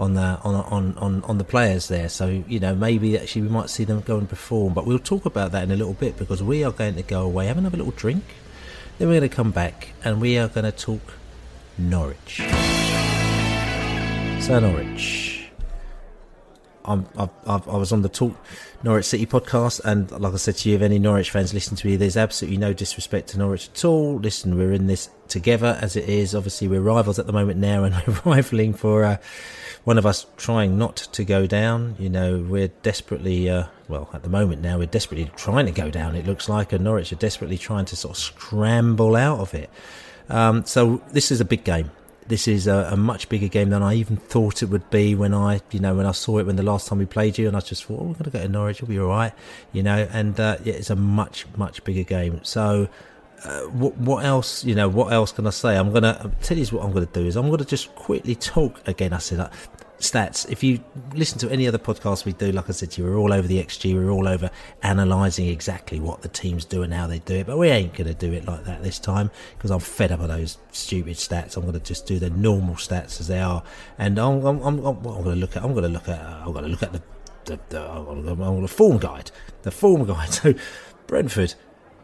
on the on, on on on the players there. So you know, maybe actually we might see them go and perform. But we'll talk about that in a little bit because we are going to go away, have another little drink then we're going to come back and we are going to talk Norwich. So, Norwich. I've, i was on the Talk Norwich City podcast, and like I said to you, if any Norwich fans listen to me, there's absolutely no disrespect to Norwich at all. Listen, we're in this together as it is. Obviously, we're rivals at the moment now, and we're rivaling for uh, one of us trying not to go down. You know, we're desperately, uh, well, at the moment now, we're desperately trying to go down, it looks like, and Norwich are desperately trying to sort of scramble out of it. Um, so this is a big game. This is a, a, much bigger game than I even thought it would be when I, you know, when I saw it when the last time we played you, and I just thought, oh, we're going to go to Norwich, it'll be all right, you know, and uh, yeah, it's a much, much bigger game. So uh, what, what else? You know, what else can I say? I'm gonna tell you what I'm gonna do is I'm gonna just quickly talk again. I said that stats. If you listen to any other podcast we do, like I said to you, we're all over the XG. We're all over analysing exactly what the teams do and how they do it. But we ain't gonna do it like that this time because I'm fed up of those stupid stats. I'm gonna just do the normal stats as they are, and I'm, I'm, I'm, I'm gonna look at. I'm gonna look at. I'm gonna look at the the, the, the form guide. The form guide. So Brentford,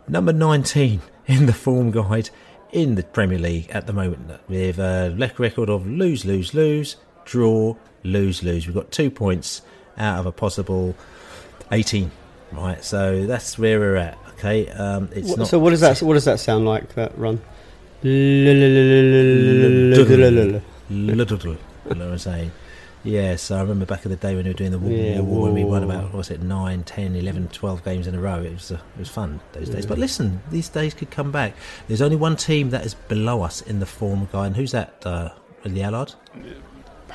number 19 in the form guide in the Premier League at the moment with a record of lose, lose, lose, draw, lose, lose. We've got two points out of a possible 18, right? So that's where we're at. Okay, um, it's what, not. So what does that? What does that sound like? That run. I'm saying. Yes, I remember back in the day when we were doing the War, yeah, War and we won about, what was it, 9, 10, 11, 12 games in a row. It was, uh, it was fun those days. But listen, these days could come back. There's only one team that is below us in the form guy, and who's that, uh, the Allard?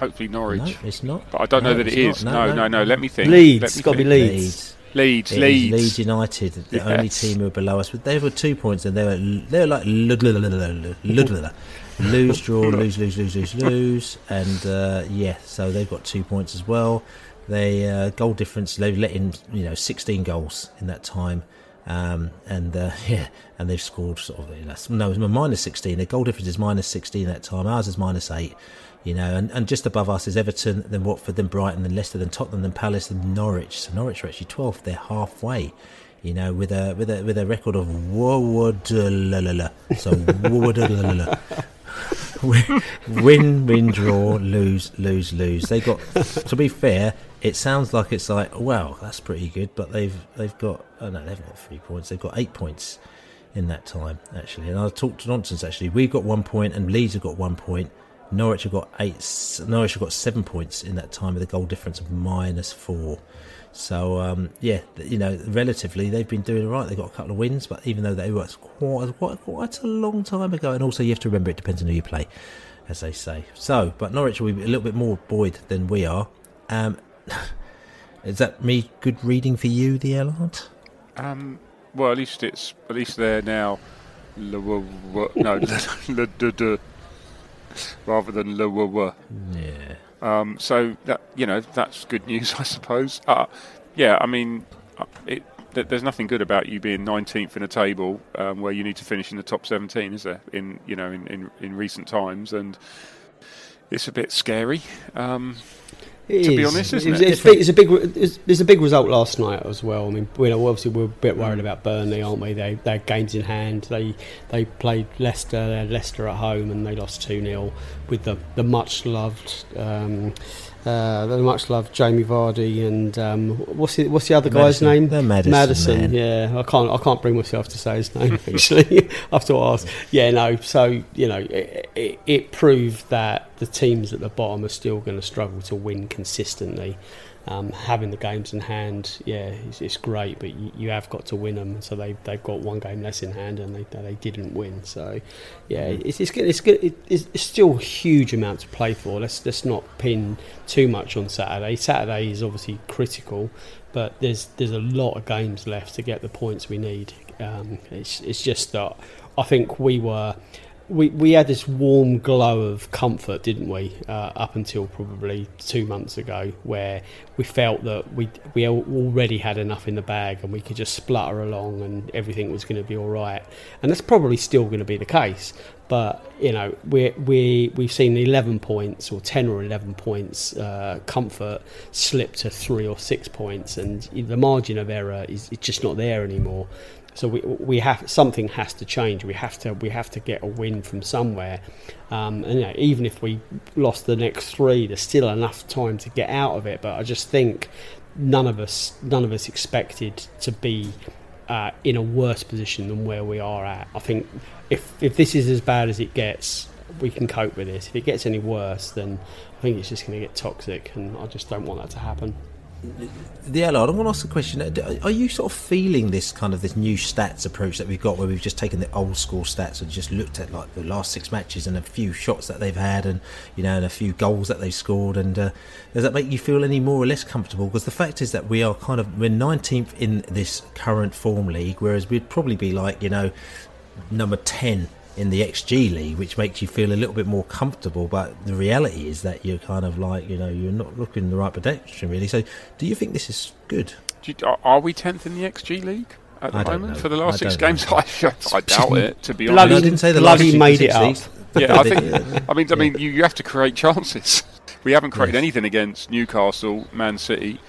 Hopefully Norwich. No, it's not. But I don't no, know that it is. Not. No, no, no, no, Let me think. Leeds. Let me it's got to be Leeds. Leeds. Leeds, Leeds. Leeds United, the yes. only team who are below us. They were two points, and they were they were like lose, draw, lose, lose, lose, lose, lose, and uh, yeah, so they've got two points as well. They uh, goal difference. They've let in you know 16 goals in that time, um, and uh, yeah, and they've scored sort of you know, no, minus 16. Their goal difference is minus 16 that time. Ours is minus eight. You know, and, and just above us is Everton, then Watford, then Brighton, then Leicester, then Tottenham, then Palace, then Norwich. So Norwich are actually 12th. They're halfway you know, with a with a with a record of so win, win, draw, lose, lose, lose. They got. To be fair, it sounds like it's like, well that's pretty good, but they've they've got. Oh no, they've got three points. They've got eight points in that time actually. And I talked nonsense actually. We've got one point, and Leeds have got one point. Norwich have got eight. Norwich have got seven points in that time with a goal difference of minus four. So um, yeah, you know, relatively they've been doing all right. They've got a couple of wins, but even though they were quite, quite quite a long time ago, and also you have to remember it depends on who you play, as they say. So, but Norwich will be a little bit more buoyed than we are. Um, is that me good reading for you, the Allard? Um, well, at least it's at least they're now. No, rather than lower. Yeah. Um, so that you know that's good news, I suppose. Uh, yeah, I mean, uh, it, th- there's nothing good about you being 19th in a table um, where you need to finish in the top 17, is there? In you know in, in, in recent times, and it's a bit scary. Um, it to is. be honest, isn't it's, it? It's, it's a big. It's, there's a big result last night as well. I mean, you know, obviously we're a bit worried about Burnley, aren't we? They they had games in hand. They they played Leicester. They had Leicester at home and they lost two 0 with the the much loved. Um, uh, the much loved Jamie Vardy and um, what's the what's the other Maddison. guy's name? The Maddison, Maddison. man. Yeah, I can't I can't bring myself to say his name actually. I have to ask. Yeah, no. So you know, it, it, it proved that the teams at the bottom are still going to struggle to win consistently. Um, having the games in hand, yeah, it's, it's great, but you, you, have got to win them. So they they've got one game less in hand, and they they didn't win. So yeah, it's it's good. It's good. It's, it's still a huge amount to play for. Let's let's not pin too much on Saturday. Saturday is obviously critical, but there's there's a lot of games left to get the points we need. Um, it's it's just that I think we were we we had this warm glow of comfort, didn't we? Uh, up until probably two months ago, where we felt that we we already had enough in the bag and we could just splutter along and everything was going to be all right. And that's probably still going to be the case. But you know, we we we've seen eleven points or ten or eleven points uh, comfort slip to three or six points, and the margin of error is, is just not there anymore. So we we have something has to change. We have to we have to get a win from somewhere. Um, and you know, even if we lost the next three, there's still enough time to get out of it. But I just think none of us none of us expected to be uh, in a worse position than where we are at. I think if if this is as bad as it gets, we can cope with this. If it gets any worse, then I think it's just going to get toxic, and I just don't want that to happen the Allard, I want to ask a question. Are you sort of feeling this kind of this new stats approach that we've got, where we've just taken the old school stats and just looked at like the last six matches and a few shots that they've had, and you know, and a few goals that they've scored, and uh, does that make you feel any more or less comfortable? Because the fact is that we are kind of we're 19th in this current form league, whereas we'd probably be like you know number 10 in the XG league, which makes you feel a little bit more comfortable. But the reality is that you're kind of like, you know, you're not looking in the right direction, really. So, do you think this is good? You, are we 10th in the XG league? At the I moment, for the last six don't games, know. I, I doubt it. To be Bloody- honest, I didn't say the bloody last made six it up. yeah, I think. I mean, I mean, you, you have to create chances. We haven't created Yes. anything against Newcastle, Man City,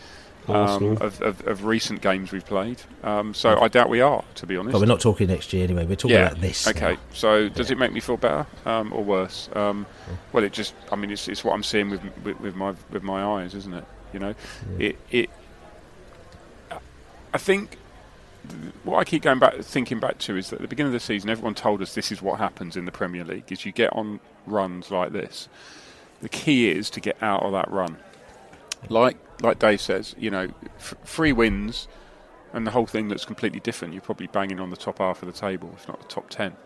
um, of, of, of recent games we've played. Um, so I doubt we are, to be honest. But we're not talking next year anyway. We're talking yeah. about this. Okay. now. So does it make me feel better um, or worse? Um, well, it just. I mean, it's, it's what I'm seeing with, with with my with my eyes, isn't it? You know, it it. I think what I keep going back thinking back to is that at the beginning of the season, everyone told us this is what happens in the Premier League: is you get on runs like this. The key is to get out of that run. Like like Dave says, you know, f- three wins and the whole thing looks completely different. You're probably banging on the top half of the table, if not the top ten,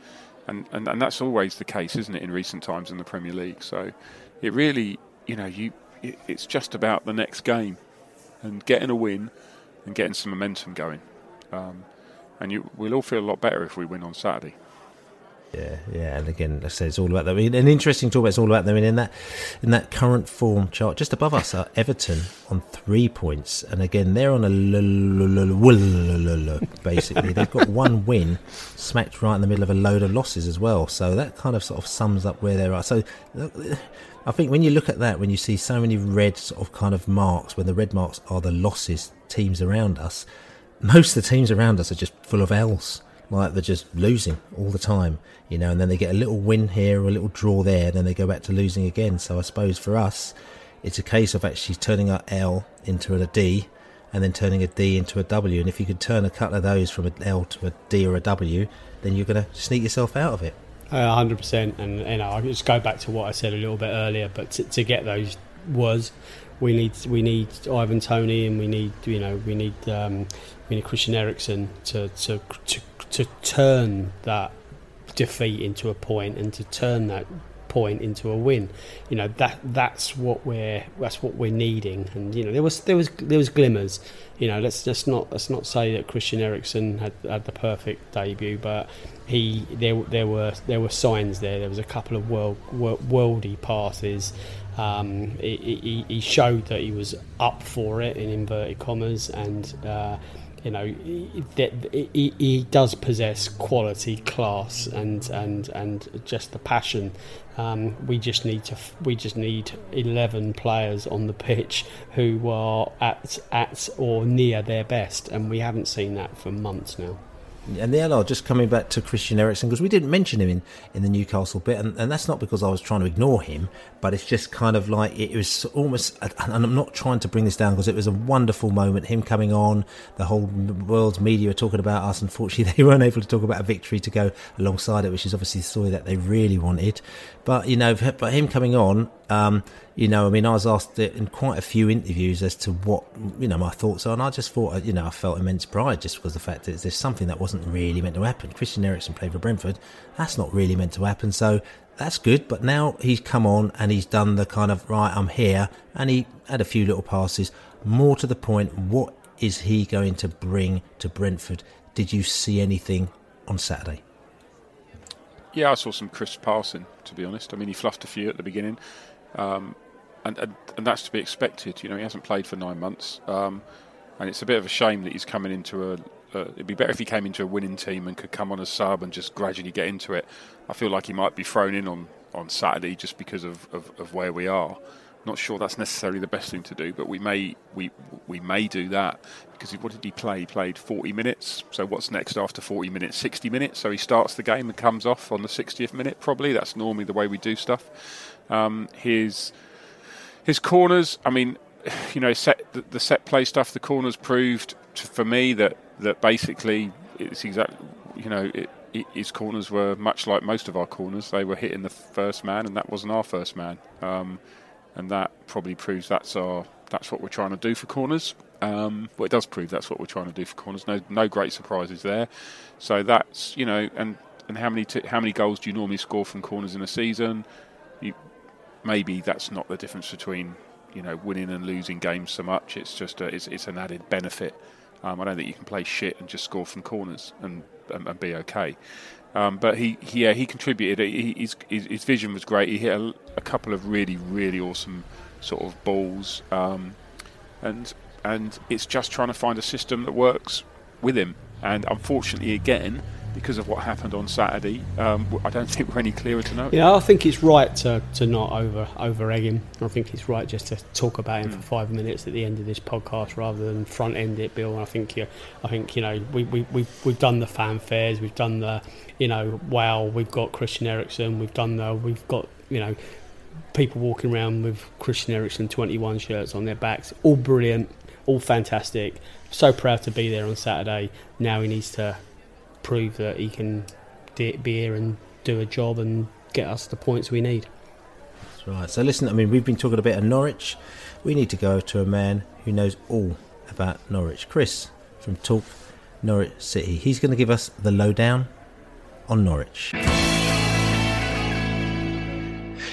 and and, and that's always the case, isn't it, in recent times in the Premier League? So it really, you know, you it, it's just about the next game and getting a win and getting some momentum going. Um, and you, we'll all feel a lot better if we win on Saturday. Yeah, yeah, and again, like I say it's all about them. An interesting talk. About it's all about them. And in that, in that current form chart, just above us are Everton on three points, and again they're on a basically they've got one win, smacked right in the middle of a load of losses as well. So that kind of sort of sums up where they are. So. I think when you look at that, when you see so many red sort of kind of marks, when the red marks are the losses teams around us, most of the teams around us are just full of L's. Like they're just losing all the time, you know, and then they get a little win here or a little draw there, then they go back to losing again. So I suppose for us, it's a case of actually turning our L into a D and then turning a D into a W. And if you could turn a couple of those from an L to a D or a W, then you're going to sneak yourself out of it. Uh, hundred percent, and you know, I just go back to what I said a little bit earlier. But to, to get those was, we need we need Ivan Toney, and we need you know we need um, we need Christian Eriksen to to to to turn that defeat into a point and to turn that point into a win. You know that that's what we're that's what we're needing. And you know there was there was there was glimmers. You know let's just not let's not say that Christian Eriksen had had the perfect debut, but he there there were there were signs there. There was a couple of world, world worldy passes. Um, he, he, he showed that he was up for it in inverted commas, and uh, you know he, he, he does possess quality, class, and and and just the passion. Um, we just need to we just need eleven players on the pitch who are at at or near their best, and we haven't seen that for months now. And the LR, just coming back to Christian Eriksen, because we didn't mention him in, in the Newcastle bit, and, and that's not because I was trying to ignore him, but it's just kind of like it was almost, and I'm not trying to bring this down because it was a wonderful moment, him coming on, the whole world's media talking about us. Unfortunately, they weren't able to talk about a victory to go alongside it, which is obviously the story that they really wanted. But, you know, but him coming on, um, you know, I mean, I was asked in quite a few interviews as to what, you know, my thoughts are, and I just thought, you know, I felt immense pride just because the fact that there's something that wasn't really meant to happen. Christian Eriksen played for Brentford. That's not really meant to happen. So that's good. But now he's come on and he's done the kind of, right, I'm here. And he had a few little passes. More to the point, what is he going to bring to Brentford? Did you see anything on Saturday? Yeah, I saw some crisp passing. To be honest, I mean he fluffed a few at the beginning, um, and, and, and that's to be expected. You know, he hasn't played for nine months, um, and it's a bit of a shame that he's coming into a. Uh, it'd be better if he came into a winning team and could come on as sub and just gradually get into it. I feel like he might be thrown in on, on Saturday just because of, of, of where we are. Not sure that's necessarily the best thing to do, but we may we we may do that because what did he play? He played 40 minutes. So what's next after 40 minutes? 60 minutes. So he starts the game and comes off on the 60th minute. Probably that's normally the way we do stuff. Um, his his corners. I mean, you know, set the, the set play stuff. The corners proved to, for me that that basically it's exactly you know it, his corners were much like most of our corners. They were hitting the first man, and that wasn't our first man. Um, and that probably proves that's our that's what we're trying to do for corners. Um, well, it does prove that's what we're trying to do for corners. No, no great surprises there. So that's you know, and and how many t- how many goals do you normally score from corners in a season? You, maybe that's not the difference between you know winning and losing games so much. It's just a, it's it's an added benefit. Um, I don't think you can play shit and just score from corners and and, and be okay. Um, but he, he, yeah, he contributed. He, his, his vision was great. He hit a, a, couple of really, really awesome sort of balls, um, and and it's just trying to find a system that works with him. And unfortunately, again, because of what happened on Saturday, um, I don't think we're any clearer to know. Yeah, I think it's right to, to not over over egg him. I think it's right just to talk about him mm. for five minutes at the end of this podcast rather than front end it, Bill. I think you, I think you know we we we've, we've done the fanfares, we've done the you know wow, we've got Christian Eriksen, we've done the we've got you know people walking around with Christian Eriksen 21 shirts on their backs, all brilliant, all fantastic. So proud to be there on Saturday. Now he needs to prove that he can be here and do a job and get us the points we need. That's right. So listen, I mean, we've been talking a bit of Norwich. We need to go to a man who knows all about Norwich. Chris from Talk Norwich City. He's going to give us the lowdown on Norwich.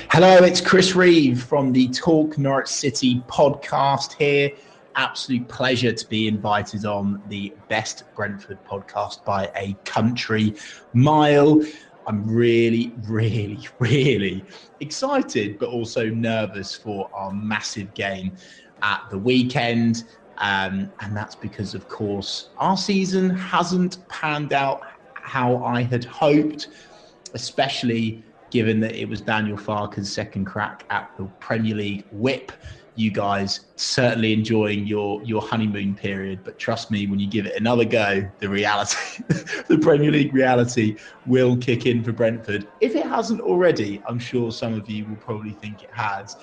Hello, it's Chris Reeve from the Talk Norwich City podcast here absolute pleasure to be invited on the best Brentford podcast by a country mile. I'm really, really, really excited, but also nervous for our massive game at the weekend. Um, and that's because, of course, our season hasn't panned out how I had hoped, especially given that it was Daniel Farke's second crack at the Premier League whip you guys certainly enjoying your your honeymoon period but trust me when you give it another go the reality the premier league reality will kick in for brentford. If it hasn't already i'm sure some of you will probably think it has.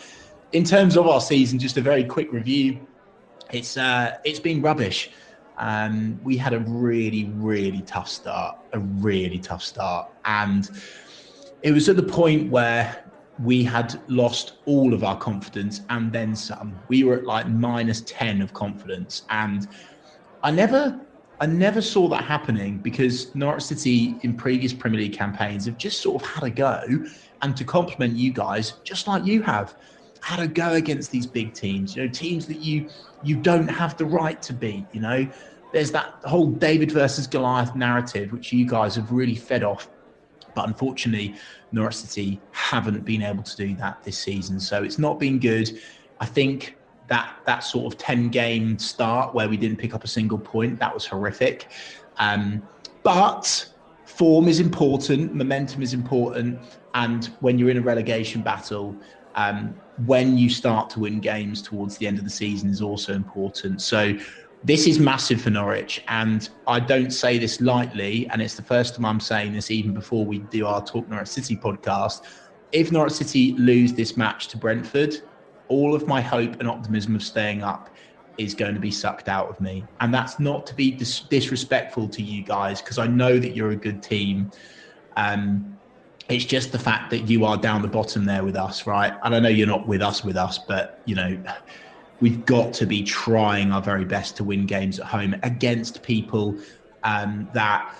In terms of our season just a very quick review. It's uh it's been rubbish. Um we had a really really tough start a really tough start. And it was at the point where we had lost all of our confidence and then some. We were at like minus 10 of confidence. And I never I never saw that happening because Norwich City in previous Premier League campaigns have just sort of had a go and to compliment you guys, just like you have, had a go against these big teams, you know, teams that you you don't have the right to beat, you know. There's that whole David versus Goliath narrative, which you guys have really fed off. But unfortunately, Norwich City haven't been able to do that this season. So it's not been good. I think that that sort of 10 game start where we didn't pick up a single point, that was horrific. Um, but form is important, momentum is important. And when you're in a relegation battle, um, when you start to win games towards the end of the season is also important. So this is massive for Norwich, and I don't say this lightly. And it's the first time I'm saying this, even before we do our Talk Norwich City podcast. If Norwich City lose this match to Brentford, all of my hope and optimism of staying up is going to be sucked out of me. And that's not to be dis- disrespectful to you guys, because I know that you're a good team. Um, it's just the fact that you are down the bottom there with us, right? And I know you're not with us with us, but you know we've got to be trying our very best to win games at home against people um, that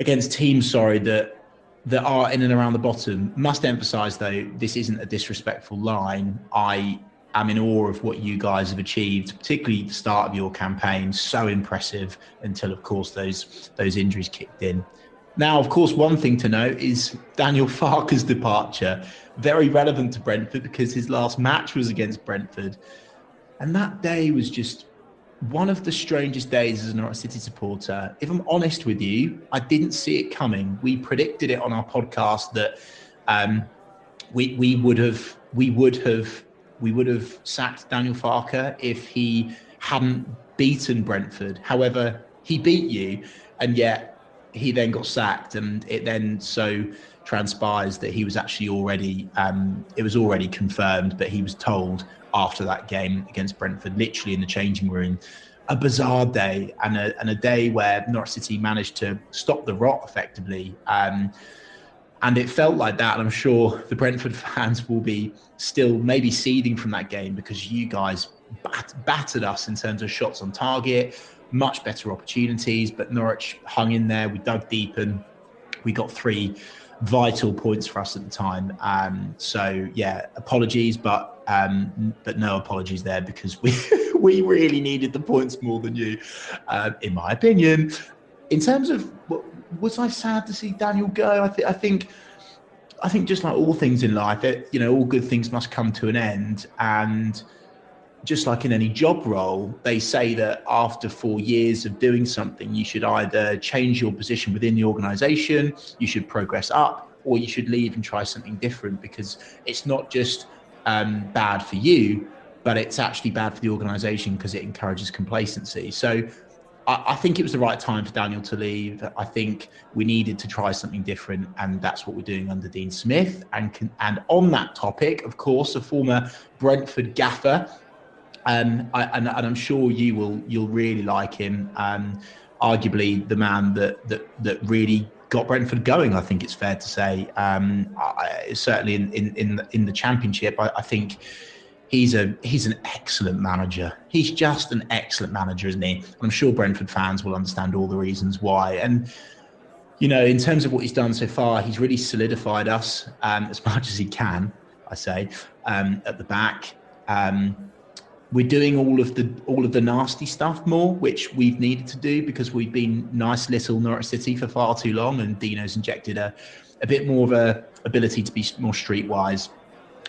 against teams sorry that that are in and around the bottom must emphasize though this isn't a disrespectful line i am in awe of what you guys have achieved particularly the start of your campaign so impressive until of course those those injuries kicked in Now, of course, one thing to note is Daniel Farke's departure. Very relevant to Brentford because his last match was against Brentford. And that day was just one of the strangest days as a Norwich City supporter. If I'm honest with you, I didn't see it coming. We predicted it on our podcast that um, we we would have we would have we would have sacked Daniel Farke if he hadn't beaten Brentford. However, he beat you, and yet he then got sacked, and it then so transpires that he was actually already um, it was already confirmed, but he was told after that game against Brentford, literally in the changing room. A bizarre day and a, and a day where Norwich City managed to stop the rot effectively. Um, and it felt like that. And I'm sure the Brentford fans will be still maybe seething from that game because you guys bat- battered us in terms of shots on target, much better opportunities, but Norwich hung in there. We dug deep and we got three vital points for us at the time. Um, so yeah, apologies, but um, but no apologies there because we we really needed the points more than you, uh, in my opinion. In terms of was I sad to see Daniel go? I, th- I think. I think just like all things in life, it, you know, all good things must come to an end, and just like in any job role, they say that after four years of doing something, you should either change your position within the organization, you should progress up, or you should leave and try something different because it's not just um, bad for you, but it's actually bad for the organization because it encourages complacency. So I, I, think it was the right time for Daniel to leave. I think we needed to try something different, and that's what we're doing under Dean Smith. And, and on that topic, of course, a former Brentford gaffer um, I, and, and, I'm sure you will you'll really like him. Um, arguably the man that that that really got Brentford going. I think it's fair to say. Um, I, certainly in in in the, in the championship, I, I, think he's a he's an excellent manager. He's just an excellent manager, isn't he? I'm sure Brentford fans will understand all the reasons why. And you know, in terms of what he's done so far, he's really solidified us um, as much as he can. I say um, at the back. Um, we're doing all of the all of the nasty stuff more, which we've needed to do because we've been nice little Norwich City for far too long, and Dino's injected a, a bit more of a ability to be more streetwise.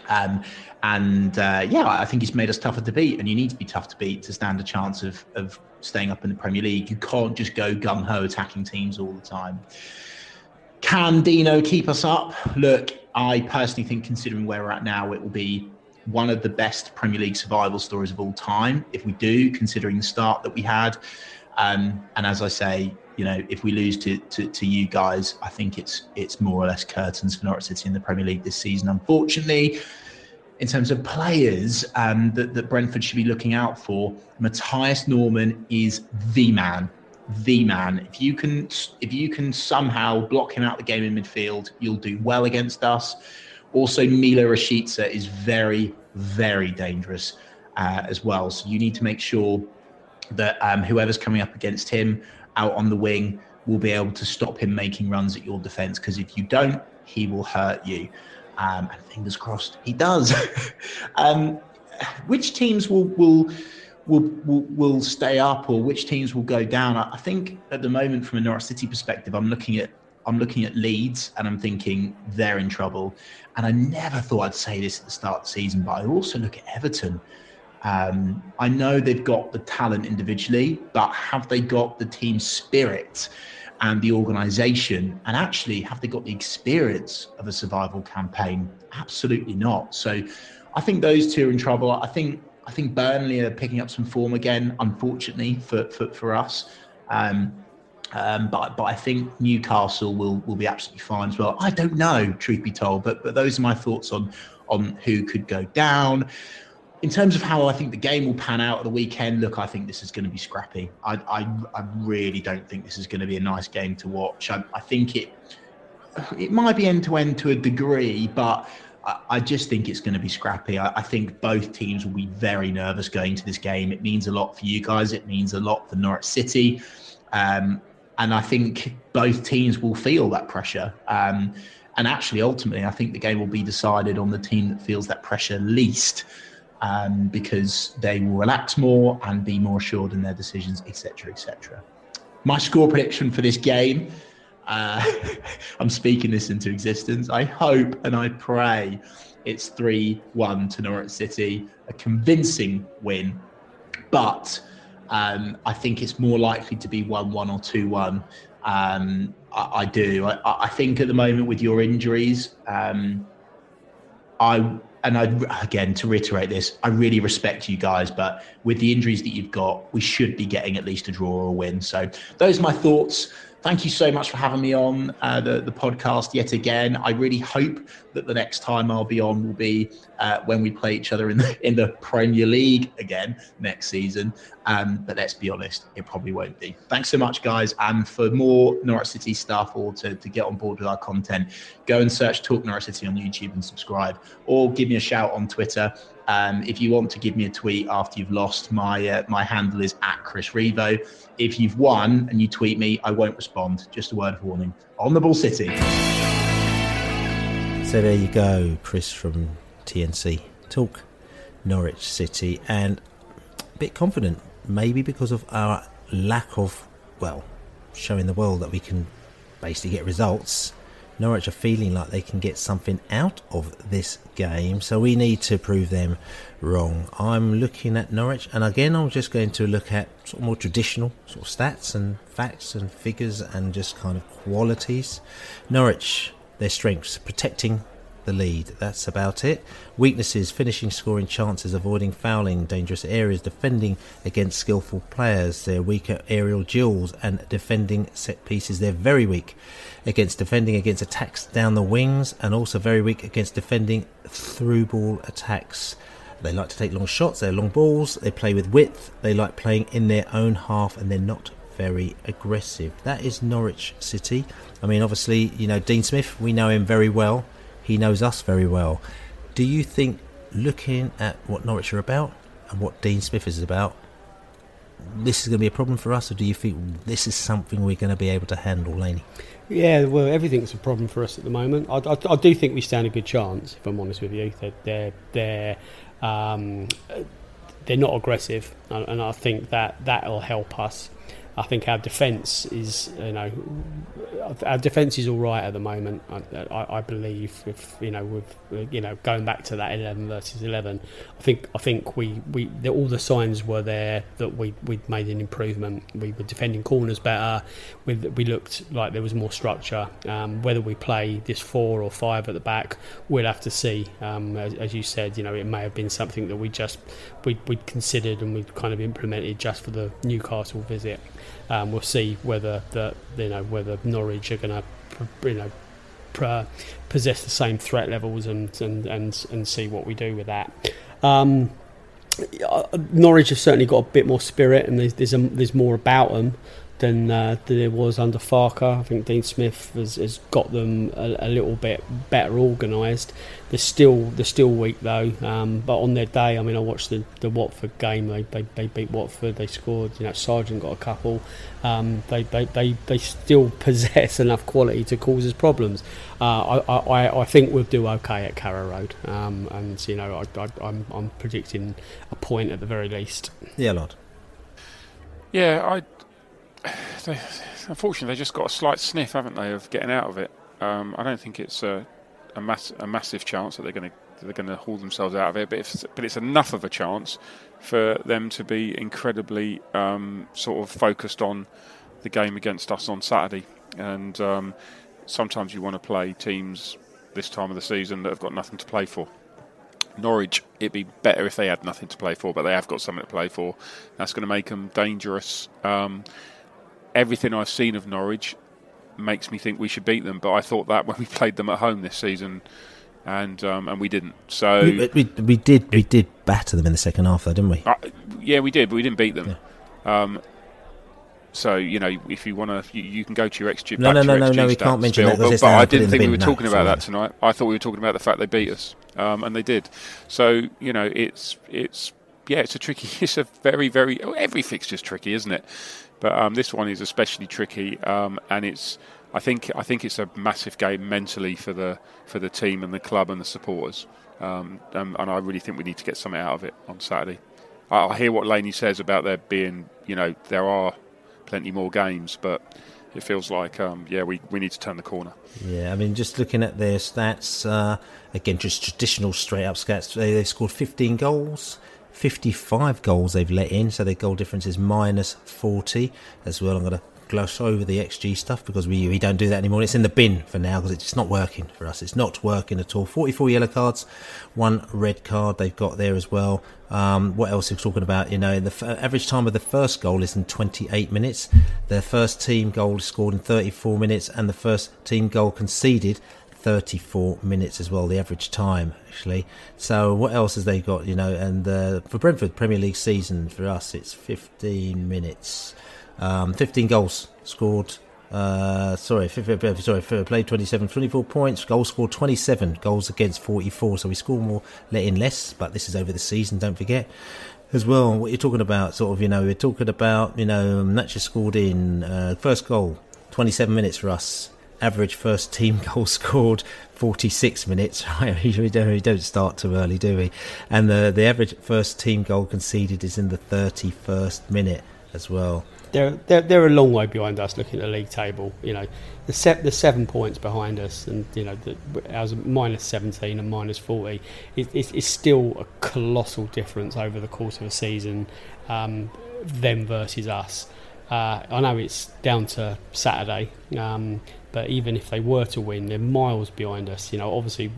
Um, and uh, yeah, I think he's made us tougher to beat, and you need to be tough to beat to stand a chance of of staying up in the Premier League. You can't just go gung ho attacking teams all the time. Can Dino keep us up? Look, I personally think, considering where we're at now, it will be one of the best Premier League survival stories of all time. If we do, considering the start that we had, um, and as I say, you know, if we lose to, to, to you guys, I think it's it's more or less curtains for Norwich City in the Premier League this season. Unfortunately, in terms of players um, that, that Brentford should be looking out for, Mathias Normann is the man. The man. If you can, if you can somehow block him out the game in midfield, you'll do well against us. Also, Milot Rashica is very, very dangerous uh, as well. So you need to make sure that um, whoever's coming up against him out on the wing will be able to stop him making runs at your defence. Because if you don't, he will hurt you. Um, and fingers crossed, he does. um, which teams will will will will, will stay up, or which teams will go down? I, I think at the moment, from a Norwich City perspective, I'm looking at I'm looking at Leeds and I'm thinking they're in trouble. And I never thought I'd say this at the start of the season, but I also look at Everton. Um, I know they've got the talent individually, but have they got the team spirit and the organisation? And actually, have they got the experience of a survival campaign? Absolutely not. So I think those two are in trouble. I think I think Burnley are picking up some form again, unfortunately for for, for us. Um, um, but but I think Newcastle will will be absolutely fine as well. I don't know, truth be told, but but those are my thoughts on on who could go down. In terms of how I think the game will pan out at the weekend, look, I think this is going to be scrappy. I I, I really don't think this is going to be a nice game to watch. I, I think it it might be end to end to a degree, but I just think it's going to be scrappy. I, I, think both teams will be very nervous going to this game. It means a lot for you guys. It means a lot for Norwich City. Um, and I think both teams will feel that pressure. Um, and actually, ultimately, I think the game will be decided on the team that feels that pressure least, um, because they will relax more and be more assured in their decisions, etc., etc. My score prediction for this game. uh, I'm speaking this into existence. I hope and I pray it's 3 1 to Norwich City, a convincing win. But um, I think it's more likely to be 1 1 or 2 1. Um, I, I, do. I, I, think at the moment with your injuries, um, I and I again to reiterate this, I really respect you guys, but with the injuries that you've got, we should be getting at least a draw or a win. So those are my thoughts thank you so much for having me on uh, the, the podcast yet again. I really hope that the next time I'll be on will be uh, when we play each other in the, in the Premier League again next season. Um, but let's be honest, it probably won't be. Thanks so much, guys. And for more Norwich City stuff or to, to get on board with our content, go and search Talk Norwich City on YouTube and subscribe, or give me a shout on Twitter. Um, if you want to give me a tweet after you've lost, my uh, my handle is at Chris Reevo. If you've won and you tweet me, I won't respond. Just a word of warning. On the ball, City. So there you go, Chris from TNC. Talk Norwich City and a bit confident, maybe because of our lack of, well, showing the world that we can basically get results Norwich are feeling like they can get something out of this game, so we need to prove them wrong. I'm looking at Norwich, and again, I'm just going to look at sort of more traditional sort of stats and facts and figures and just kind of qualities. Norwich, their strengths, protecting the lead. That's about it. Weaknesses finishing scoring chances, avoiding fouling, dangerous areas, defending against skillful players. They're weak aerial duels and defending set pieces. They're very weak against defending against attacks down the wings and also very weak against defending through ball attacks. They like to take long shots, they're long balls, they play with width, they like playing in their own half and they're not very aggressive. That is Norwich City. I mean, obviously, you know, Dean Smith, we know him very well. He knows us very well. Do you think, looking at what Norwich are about and what Dean Smith is about, this is going to be a problem for us, or do you think this is something we're going to be able to handle, Laney? Yeah, well, everything's a problem for us at the moment. I, I, I do think we stand a good chance, if I'm honest with you. They're they're they're, um, they're not aggressive, and I think that that'll help us. I think our defence is, you know, our defence is all right at the moment. I, I, I, believe, if you know, with you know, going back to that eleven versus eleven, I think I think we, we the, all the signs were there that we we made an improvement. We were defending corners better. We we looked like there was more structure. Um, whether we play this four or five at the back, we'll have to see. Um, as, as, you said, you know, it may have been something that we just we we considered and we kind of implemented just for the Newcastle visit. Um, we'll see whether the you know whether Norwich are going to you know possess the same threat levels and and and, and see what we do with that. Um, Norwich have certainly got a bit more spirit and there's there's, a, there's more about them than uh, than it was under Farke. I think Dean Smith has, has got them a, a, little bit better organised. They're still they're still weak though, um, but on their day, I mean, I watched the, the Watford game. They, they, they beat Watford. They scored. You know, Sargent got a couple. Um, they, they, they they still possess enough quality to cause us problems. Uh, I, I I think we'll do okay at Carrow Road, um, and you know, I, I, I'm I'm predicting a point at the very least. Yeah, Lord. Yeah, I they, unfortunately, they've just got a slight sniff, haven't they, of getting out of it. Um, I don't think it's a, a, mass, a massive chance that they're going to they're going to haul themselves out of it, but it's, but it's enough of a chance for them to be incredibly um, sort of focused on the game against us on Saturday. And um, sometimes you want to play teams this time of the season that have got nothing to play for. Norwich, it'd be better if they had nothing to play for, but they have got something to play for. That's going to make them dangerous. Um, everything I've seen of Norwich makes me think we should beat them. But I thought that when we played them at home this season, and um, and we didn't. So we, we, we, did we did batter them in the second half, though, didn't we? Uh, yeah, we did, but we didn't beat them. Yeah. Um, so you know, if you want to, you, you, can go to your XG. No, no, no, no, no. We can't mention that. But, but I didn't think we were talking about that tonight. I thought we were talking about the fact they beat us, um, and they did. So you know, it's it's yeah, it's a tricky. It's a very very every fixture's tricky, isn't it? But um, this one is especially tricky, um, and it's I think I think it's a massive game mentally for the for the team and the club and the supporters. Um, and, and, I really think we need to get something out of it on Saturday. I, I, hear what Laney says about there being, you know, there are plenty more games, but it feels like um, yeah we, we need to turn the corner. Yeah, I mean, just looking at their stats uh, again, just traditional straight up stats. They, they scored 15 goals. 55 goals they've let in, so their goal difference is minus 40 as well. I'm going to gloss over the XG stuff because we, we don't do that anymore. It's in the bin for now because it's not working for us. It's not working at all. 44 yellow cards, one red card they've got there as well. Um, what else are we talking about? You know, the f- average time of the first goal is in 28 minutes. The first team goal scored in 34 minutes, and the first team goal conceded 34 minutes as well, the average time actually. So what else has they got? You know, and uh, for Brentford Premier League season for us, it's 15 minutes. Um, 15 goals scored. Uh, sorry, sorry, played 27, 24 points. goal scored 27. Goals against 44. So we score more, let in less. But this is over the season. Don't forget as well. What you're talking about, sort of, you know, we're talking about, you know, Natcher scored in uh, first goal, 27 minutes for us. Average first team goal scored 46 minutes. Right, we don't, start too early, do we? And the the average first team goal conceded is in the 31st minute as well they're, they're they're a long way behind us looking at the league table. You know, the set the seven points behind us, and you know, the, minus seventeen and minus forty. It, it's, it's still a colossal difference over the course of a season. Um, them versus us. Uh, I know it's down to Saturday, um, but even if they were to win, they're miles behind us. You know, obviously,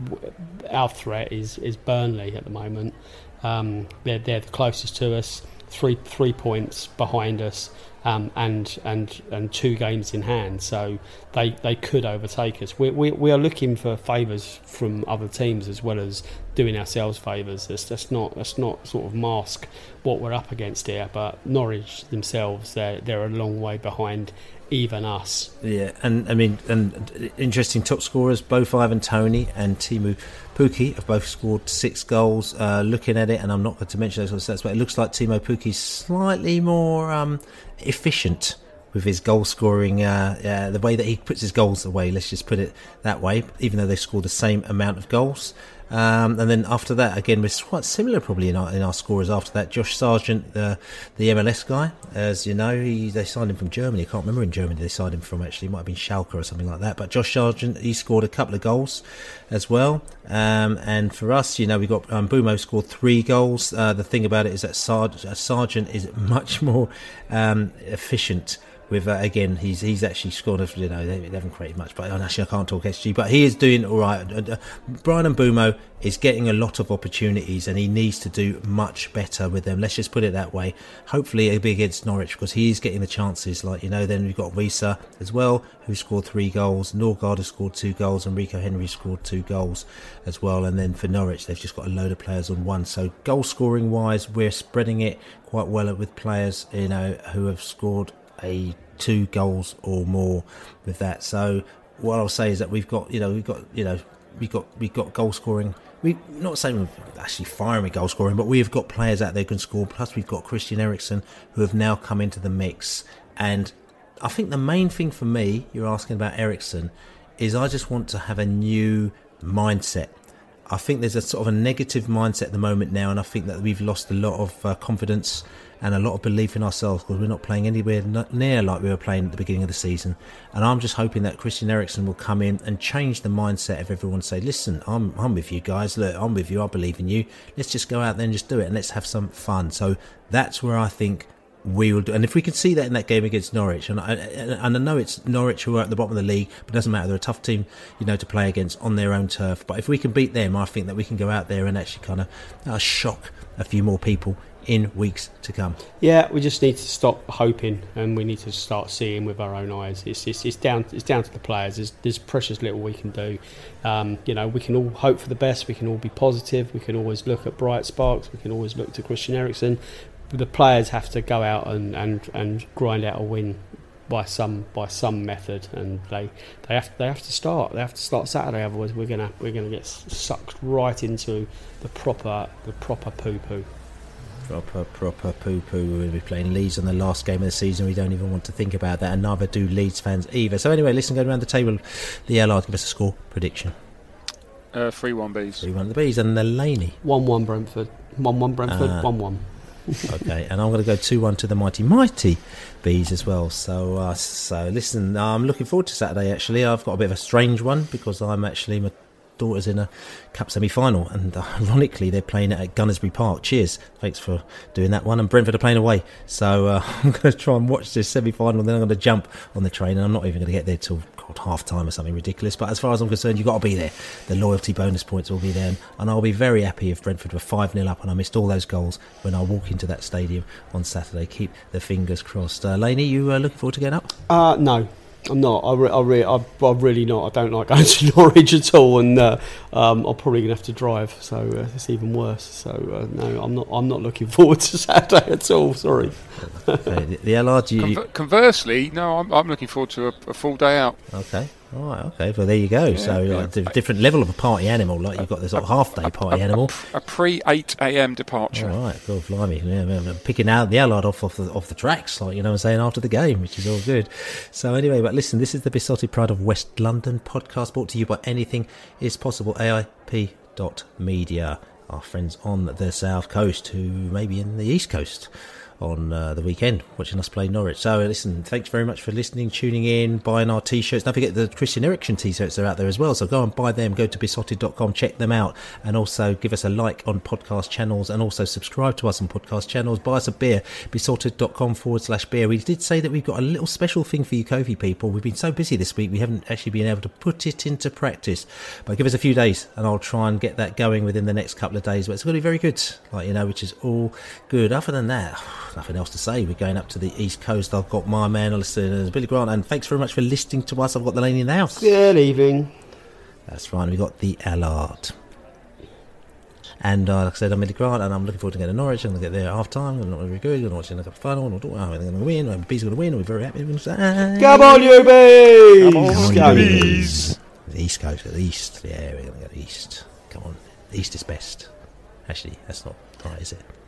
our threat is is Burnley at the moment. Um, they're they're the closest to us, three three points behind us um, and and and two games in hand, so they they could overtake us. We we, we are looking for favours from other teams as well as doing ourselves favours. That's, that's not that's not sort of mask what we're up against here. But Norwich themselves, they're they're a long way behind even us. Yeah, and I mean, and interesting top scorers, both Ivan Toney and Teemu Pukki have both scored six goals. Uh, looking at it, and I'm not going to mention those stats, but it looks like Teemu Pukki's slightly more um, efficient with his goal scoring, uh, uh, the way that he puts his goals away. Let's just put it that way. Even though they scored the same amount of goals, um, and then after that, again, we're quite similar probably in our, in our scores after that. Josh Sargent, the the MLS guy, as you know, he, they signed him from Germany. I can't remember in Germany they signed him from actually. It might have been Schalke or something like that. But Josh Sargent, he scored a couple of goals as well. Um, and for us, you know, we got um, Mbeumo scored three goals. Uh, the thing about it is that Sargent is much more um, efficient with uh, again he's he's actually scored a, you know they, they, haven't created much but actually I can't talk XG but he is doing all right. Uh, uh, Bryan Mbeumo is getting a lot of opportunities and he needs to do much better with them. Let's just put it that way. Hopefully it'll be against Norwich because he is getting the chances. Like you know then we've got Wissa as well who scored three goals. Norgaard has scored two goals and Rico Henry scored two goals as well. And then for Norwich they've just got a load of players on one. So goal scoring wise we're spreading it quite well with players you know who have scored a two goals or more with that. So what I'll say is that we've got you know we've got you know we've got we've got goal scoring. We not saying we're actually firing with goal scoring, but we've got players out there who can score. Plus we've got Christian Eriksen who have now come into the mix. And I think the main thing for me, you're asking about Eriksen, is I just want to have a new mindset. I think there's a sort of a negative mindset at the moment now, and I think that we've lost a lot of uh, confidence and a lot of belief in ourselves because we're not playing anywhere near like we were playing at the beginning of the season. And I'm just hoping that Christian Eriksen will come in and change the mindset of everyone. Say, listen, I'm I'm with you guys. Look, I'm with you. I believe in you. Let's just go out there and just do it and let's have some fun. So that's where I think we will do. And if we can see that in that game against Norwich, and I, and I know it's Norwich who are at the bottom of the league, but it doesn't matter. They're a tough team, you know, to play against on their own turf. But if we can beat them, I think that we can go out there and actually kind of uh, shock a few more people in weeks to come. Yeah, we just need to stop hoping and we need to start seeing with our own eyes. It's it's, it's down it's down to the players. There's, there's precious little we can do. Um, you know, we can all hope for the best. We can all be positive. We can always look at bright sparks. We can always look to Christian Eriksen. The players have to go out and, and, and grind out a win by some by some method, and they they have they have to start. They have to start Saturday. Otherwise, we're gonna we're gonna get sucked right into the proper the proper poo poo. Proper, proper poo poo. We're going to be playing Leeds on the last game of the season. We don't even want to think about that, and neither do Leeds fans either. So, anyway, listen, going around the table, the Allard, give us a score prediction. Uh, 3 1 Bees. 3 1 the Bees, and the Laney. 1 1 Brentford. 1 1 Brentford, 1 uh, 1. okay, and I'm going to go two one to the mighty mighty bees as well. So, uh, so listen, I'm looking forward to Saturday. Actually, I've got a bit of a strange one because I'm actually my daughter's in a cup semi-final, and uh, ironically, they're playing it at Gunnersbury Park. Cheers, thanks for doing that one. And Brentford are playing away, so uh, I'm going to try and watch this semi-final. Then I'm going to jump on the train, and I'm not even going to get there till God, half time or something ridiculous. But as far as I'm concerned, you've got to be there. The loyalty bonus points will be there, and I'll be very happy if Brentford were five 0 up and I missed all those goals when I walk into that stadium on Saturday. Keep the fingers crossed. Uh, Laney, you uh, looking forward to getting up? Uh, no, I'm not. I, re- I, re- I, I'm really not. I don't like going to Norwich at all, and uh, um, I'm probably going to have to drive, so uh, it's even worse. So uh, no, I'm not. I'm not looking forward to Saturday at all. Sorry. Okay, the, the Allard, you, Conver- conversely, no, I'm, I'm looking forward to a, a full day out. Okay. All right. Okay. Well, there you go. so, yeah. like, a different level of a party animal. Like you've got this sort of half day party animal. A pre 8 a.m. departure. All right. God, blimey. Yeah, man, picking out the Allard off, off the off the tracks, like you know, what I'm saying after the game, which is all good. So anyway, but listen, this is the Beesotted Pride of West London podcast, brought to you by Anything Is Possible. AIP dot media. Our friends on the south coast, who may be in the east coast on uh, the weekend watching us play Norwich. So listen, thanks very much for listening, tuning in, buying our t-shirts. Don't forget the Christian Eriksen t-shirts are out there as well. So go and buy them. Go to beesotted.com, check them out, and also give us a like on podcast channels, and also subscribe to us on podcast channels. Buy us a beer, beesotted.com forward slash beer. We did say that we've got a little special thing for you, Ko-fi people. We've been so busy this week, we haven't actually been able to put it into practice. But give us a few days, and I'll try and get that going within the next couple of days. But it's going to be very good, like you know, which is all good. Other than that nothing else to say. We're going up to the East Coast. I've got my man, listening, Billy Grant, and thanks very much for listening to us. I've got the lady in the house. Good evening. That's right. We've got the Allard. And uh, like I said, I'm Billy Grant, and I'm looking forward to getting to Norwich. I'm going to get there at half time. I'm not very good. I'm watching the cup final. I'm going to win. I'm going to win. We're very happy. Come on, you bees! Come on, you bees! The East Coast, the East. Yeah, we're going to go to the East. Come on. The East is best. Actually, that's not right, is it?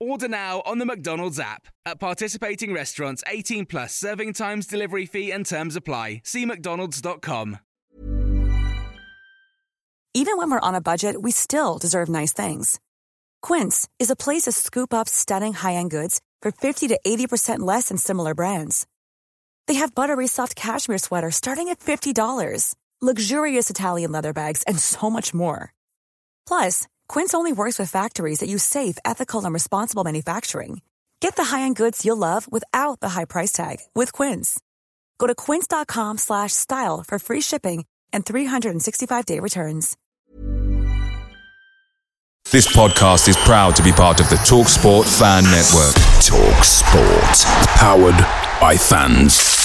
Order now on the McDonald's app. At participating restaurants, 18 plus serving times, delivery fee, and terms apply. See McDonald's.com. Even when we're on a budget, we still deserve nice things. Quince is a place to scoop up stunning high end goods for 50 to 80% less than similar brands. They have buttery soft cashmere sweaters starting at $50, luxurious Italian leather bags, and so much more. Plus, Quince only works with factories that use safe, ethical, and responsible manufacturing. Get the high-end goods you'll love without the high price tag with Quince. Go to quince.com slash style for free shipping and 365-day returns. This podcast is proud to be part of the TalkSport Fan Network. Talk Sport. Powered by fans.